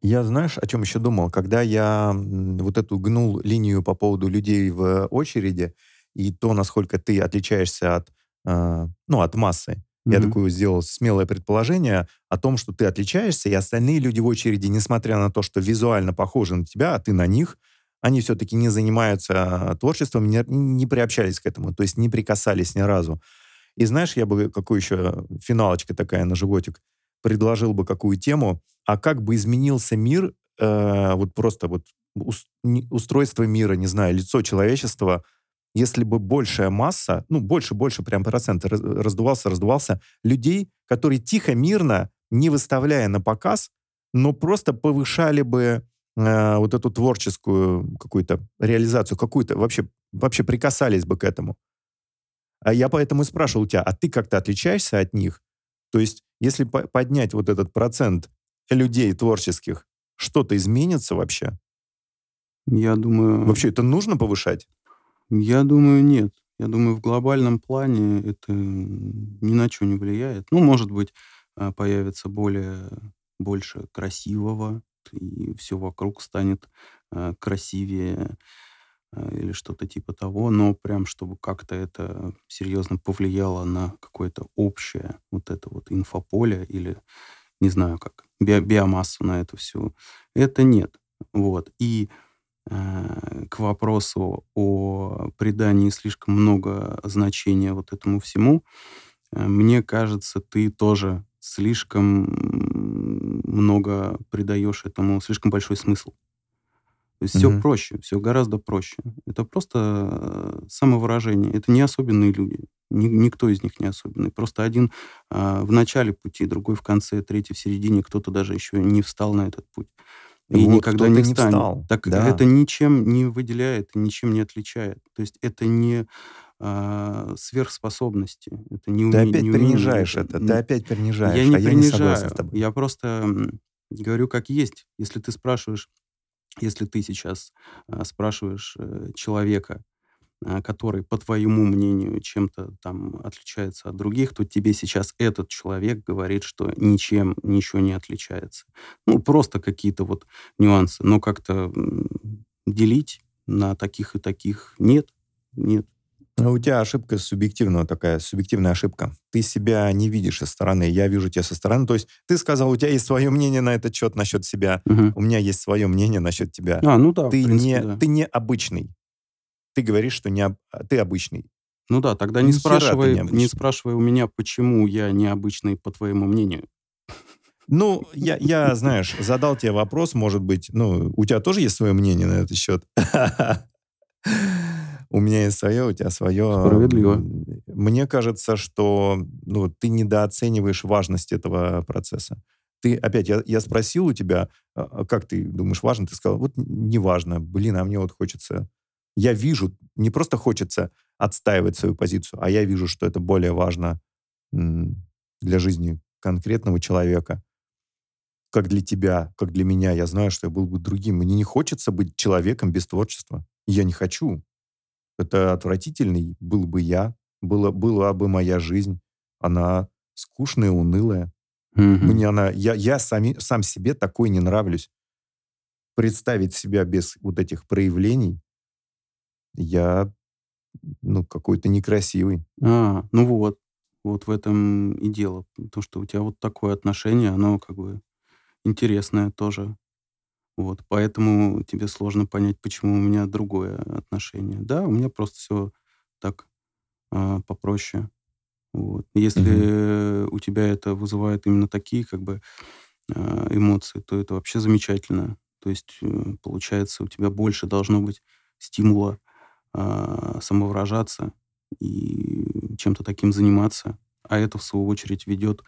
Я, знаешь, о чем еще думал? Когда я вот эту гнул линию по поводу людей в очереди и то, насколько ты отличаешься от, э, ну, от массы, mm-hmm. я такое сделал смелое предположение о том, что ты отличаешься, и остальные люди в очереди, несмотря на то, что визуально похожи на тебя, а ты на них, они все-таки не занимаются творчеством, не, не приобщались к этому, то есть не прикасались ни разу. И знаешь, я бы какую еще финалочка такая на животик предложил бы какую тему, а как бы изменился мир, э, вот просто вот устройство мира, не знаю, лицо человечества, если бы большая масса, ну, больше-больше прям проценты раздувался, раздувался, людей, которые тихо, мирно, не выставляя на показ, но просто повышали бы э, вот эту творческую какую-то реализацию, какую-то, вообще, вообще прикасались бы к этому. А я поэтому и спрашивал у тебя, а ты как-то отличаешься от них? То есть, если по поднять вот этот процент людей творческих, что-то изменится вообще? Я думаю... Вообще это нужно повышать? Я думаю, нет. Я думаю, в глобальном плане это ни на что не влияет. Ну, может быть, а, появится более, больше красивого, и все вокруг станет а, красивее. Э, или что-то типа того, но прям чтобы как-то это серьезно повлияло на какое-то общее вот это вот инфополе или, не знаю как, би биомассу на это все, это нет. Вот. И к вопросу о придании слишком много значения вот этому всему, э, мне кажется, ты тоже слишком много придаешь этому, слишком большой смысл. То есть все Мгм. проще, все гораздо проще. Это просто э, самовыражение. Это не особенные люди. Ни- никто из них не особенный. Просто один а, в начале пути, другой в конце, третий в середине, кто-то даже еще не встал на этот путь. И Вот никогда не не встанет. встал. Так Да. это ничем не выделяет, ничем не отличает. То есть это не э, сверхспособности. Это не ты уме, опять не принижаешь это, это, ты опять принижаешь, я не а принижаю, я не с тобой. Я просто говорю как есть. Если ты спрашиваешь, если ты сейчас э, спрашиваешь э, человека, который, по твоему мнению, чем-то там отличается от других, то тебе сейчас этот человек говорит, что ничем ничего не отличается. Ну, просто какие-то вот нюансы. Но как-то делить на таких и таких нет, нет. Ну, у тебя ошибка субъективная такая, субъективная ошибка. Ты себя не видишь со стороны, я вижу тебя со стороны. То есть ты сказал, у тебя есть свое мнение на этот счет насчет себя, угу. у меня есть свое мнение насчет тебя. А, ну да, ты принципе, не, да. ты не обычный. Ты говоришь, что не об... ты обычный. Ну да, тогда не спрашивай, не, не спрашивай у меня, почему я необычный, по твоему мнению. Ну, я, я, знаешь, задал тебе вопрос, может быть, ну, у тебя тоже есть свое мнение на этот счет? У меня есть свое, у тебя свое. Справедливо. Мне кажется, что ну, ты недооцениваешь важность этого процесса. Ты, опять, я, я спросил у тебя, а, а как ты думаешь, важно? Ты сказал, вот не важно, блин, а мне вот хочется... Я вижу, не просто хочется отстаивать свою позицию, а я вижу, что это более важно для жизни конкретного человека, как для тебя, как для меня. Я знаю, что я был бы другим. Мне не хочется быть человеком без творчества. Я не хочу. Это отвратительный был бы я, была, была бы моя жизнь. Она скучная, унылая. Mm-hmm. Мне она, я, я сами, сам себе такой не нравлюсь. Представить себя без вот этих проявлений, я, ну, какой-то некрасивый. А, ну вот. Вот в этом и дело. То, что у тебя вот такое отношение, оно как бы интересное тоже. Вот, поэтому тебе сложно понять, почему у меня другое отношение. Да, у меня просто все так э, попроще. Вот. Если угу. у тебя это вызывает именно такие как бы э, эмоции, то это вообще замечательно. То есть э, получается у тебя больше должно быть стимула э, самовыражаться и чем-то таким заниматься, а это в свою очередь ведет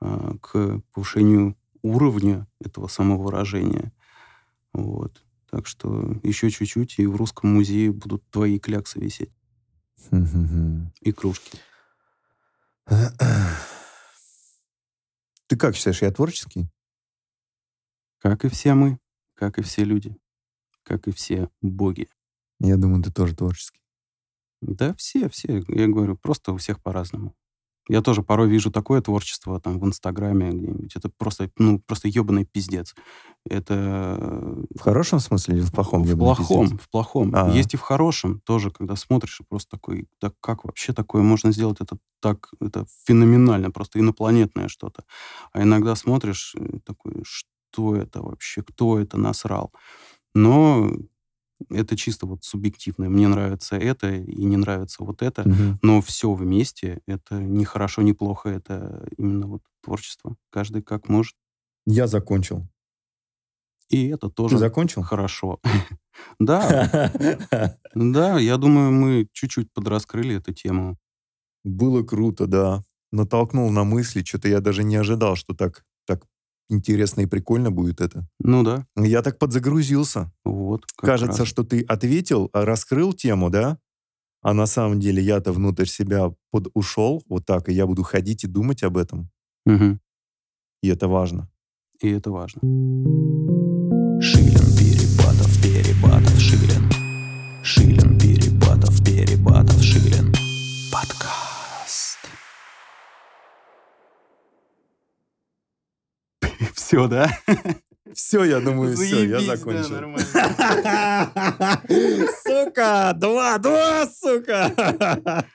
э, к повышению уровня этого самовыражения. Вот. Так что еще чуть-чуть, и в Русском музее будут твои кляксы висеть. И кружки. Ты как считаешь, я творческий? Как и все мы, как и все люди, как и все боги. Я думаю, ты тоже творческий. Да, все, все. Я говорю, просто у всех по-разному. Я тоже порой вижу такое творчество там в Инстаграме где-нибудь. Это просто, ну, просто ебаный пиздец. Это... В хорошем смысле или в плохом? В плохом, пиздец? в плохом. А-а-а. Есть и в хорошем тоже, когда смотришь и просто такой, так как вообще такое можно сделать? Это так, это феноменально, просто инопланетное что-то. А иногда смотришь такой, что это вообще, кто это насрал? Но это чисто вот субъективно. Мне нравится это и не нравится вот это, угу. но все вместе это не хорошо, не плохо, это именно вот творчество. Каждый как может. Я закончил. И это тоже Ты закончил? хорошо. Да. Да, я думаю, мы чуть-чуть подраскрыли эту тему. Было круто, да. Натолкнул на мысли, что-то я даже не ожидал, что так, так интересно и прикольно будет это. Ну да. Я так подзагрузился. Вот. Кажется, раз. что ты ответил, а раскрыл тему, да? А на самом деле я-то внутрь себя под ушел вот так, и я буду ходить и думать об этом. Угу. И это важно. И это важно. Шилин, Все, да? Все, я думаю, все, я закончил. Сука! Два, два, сука!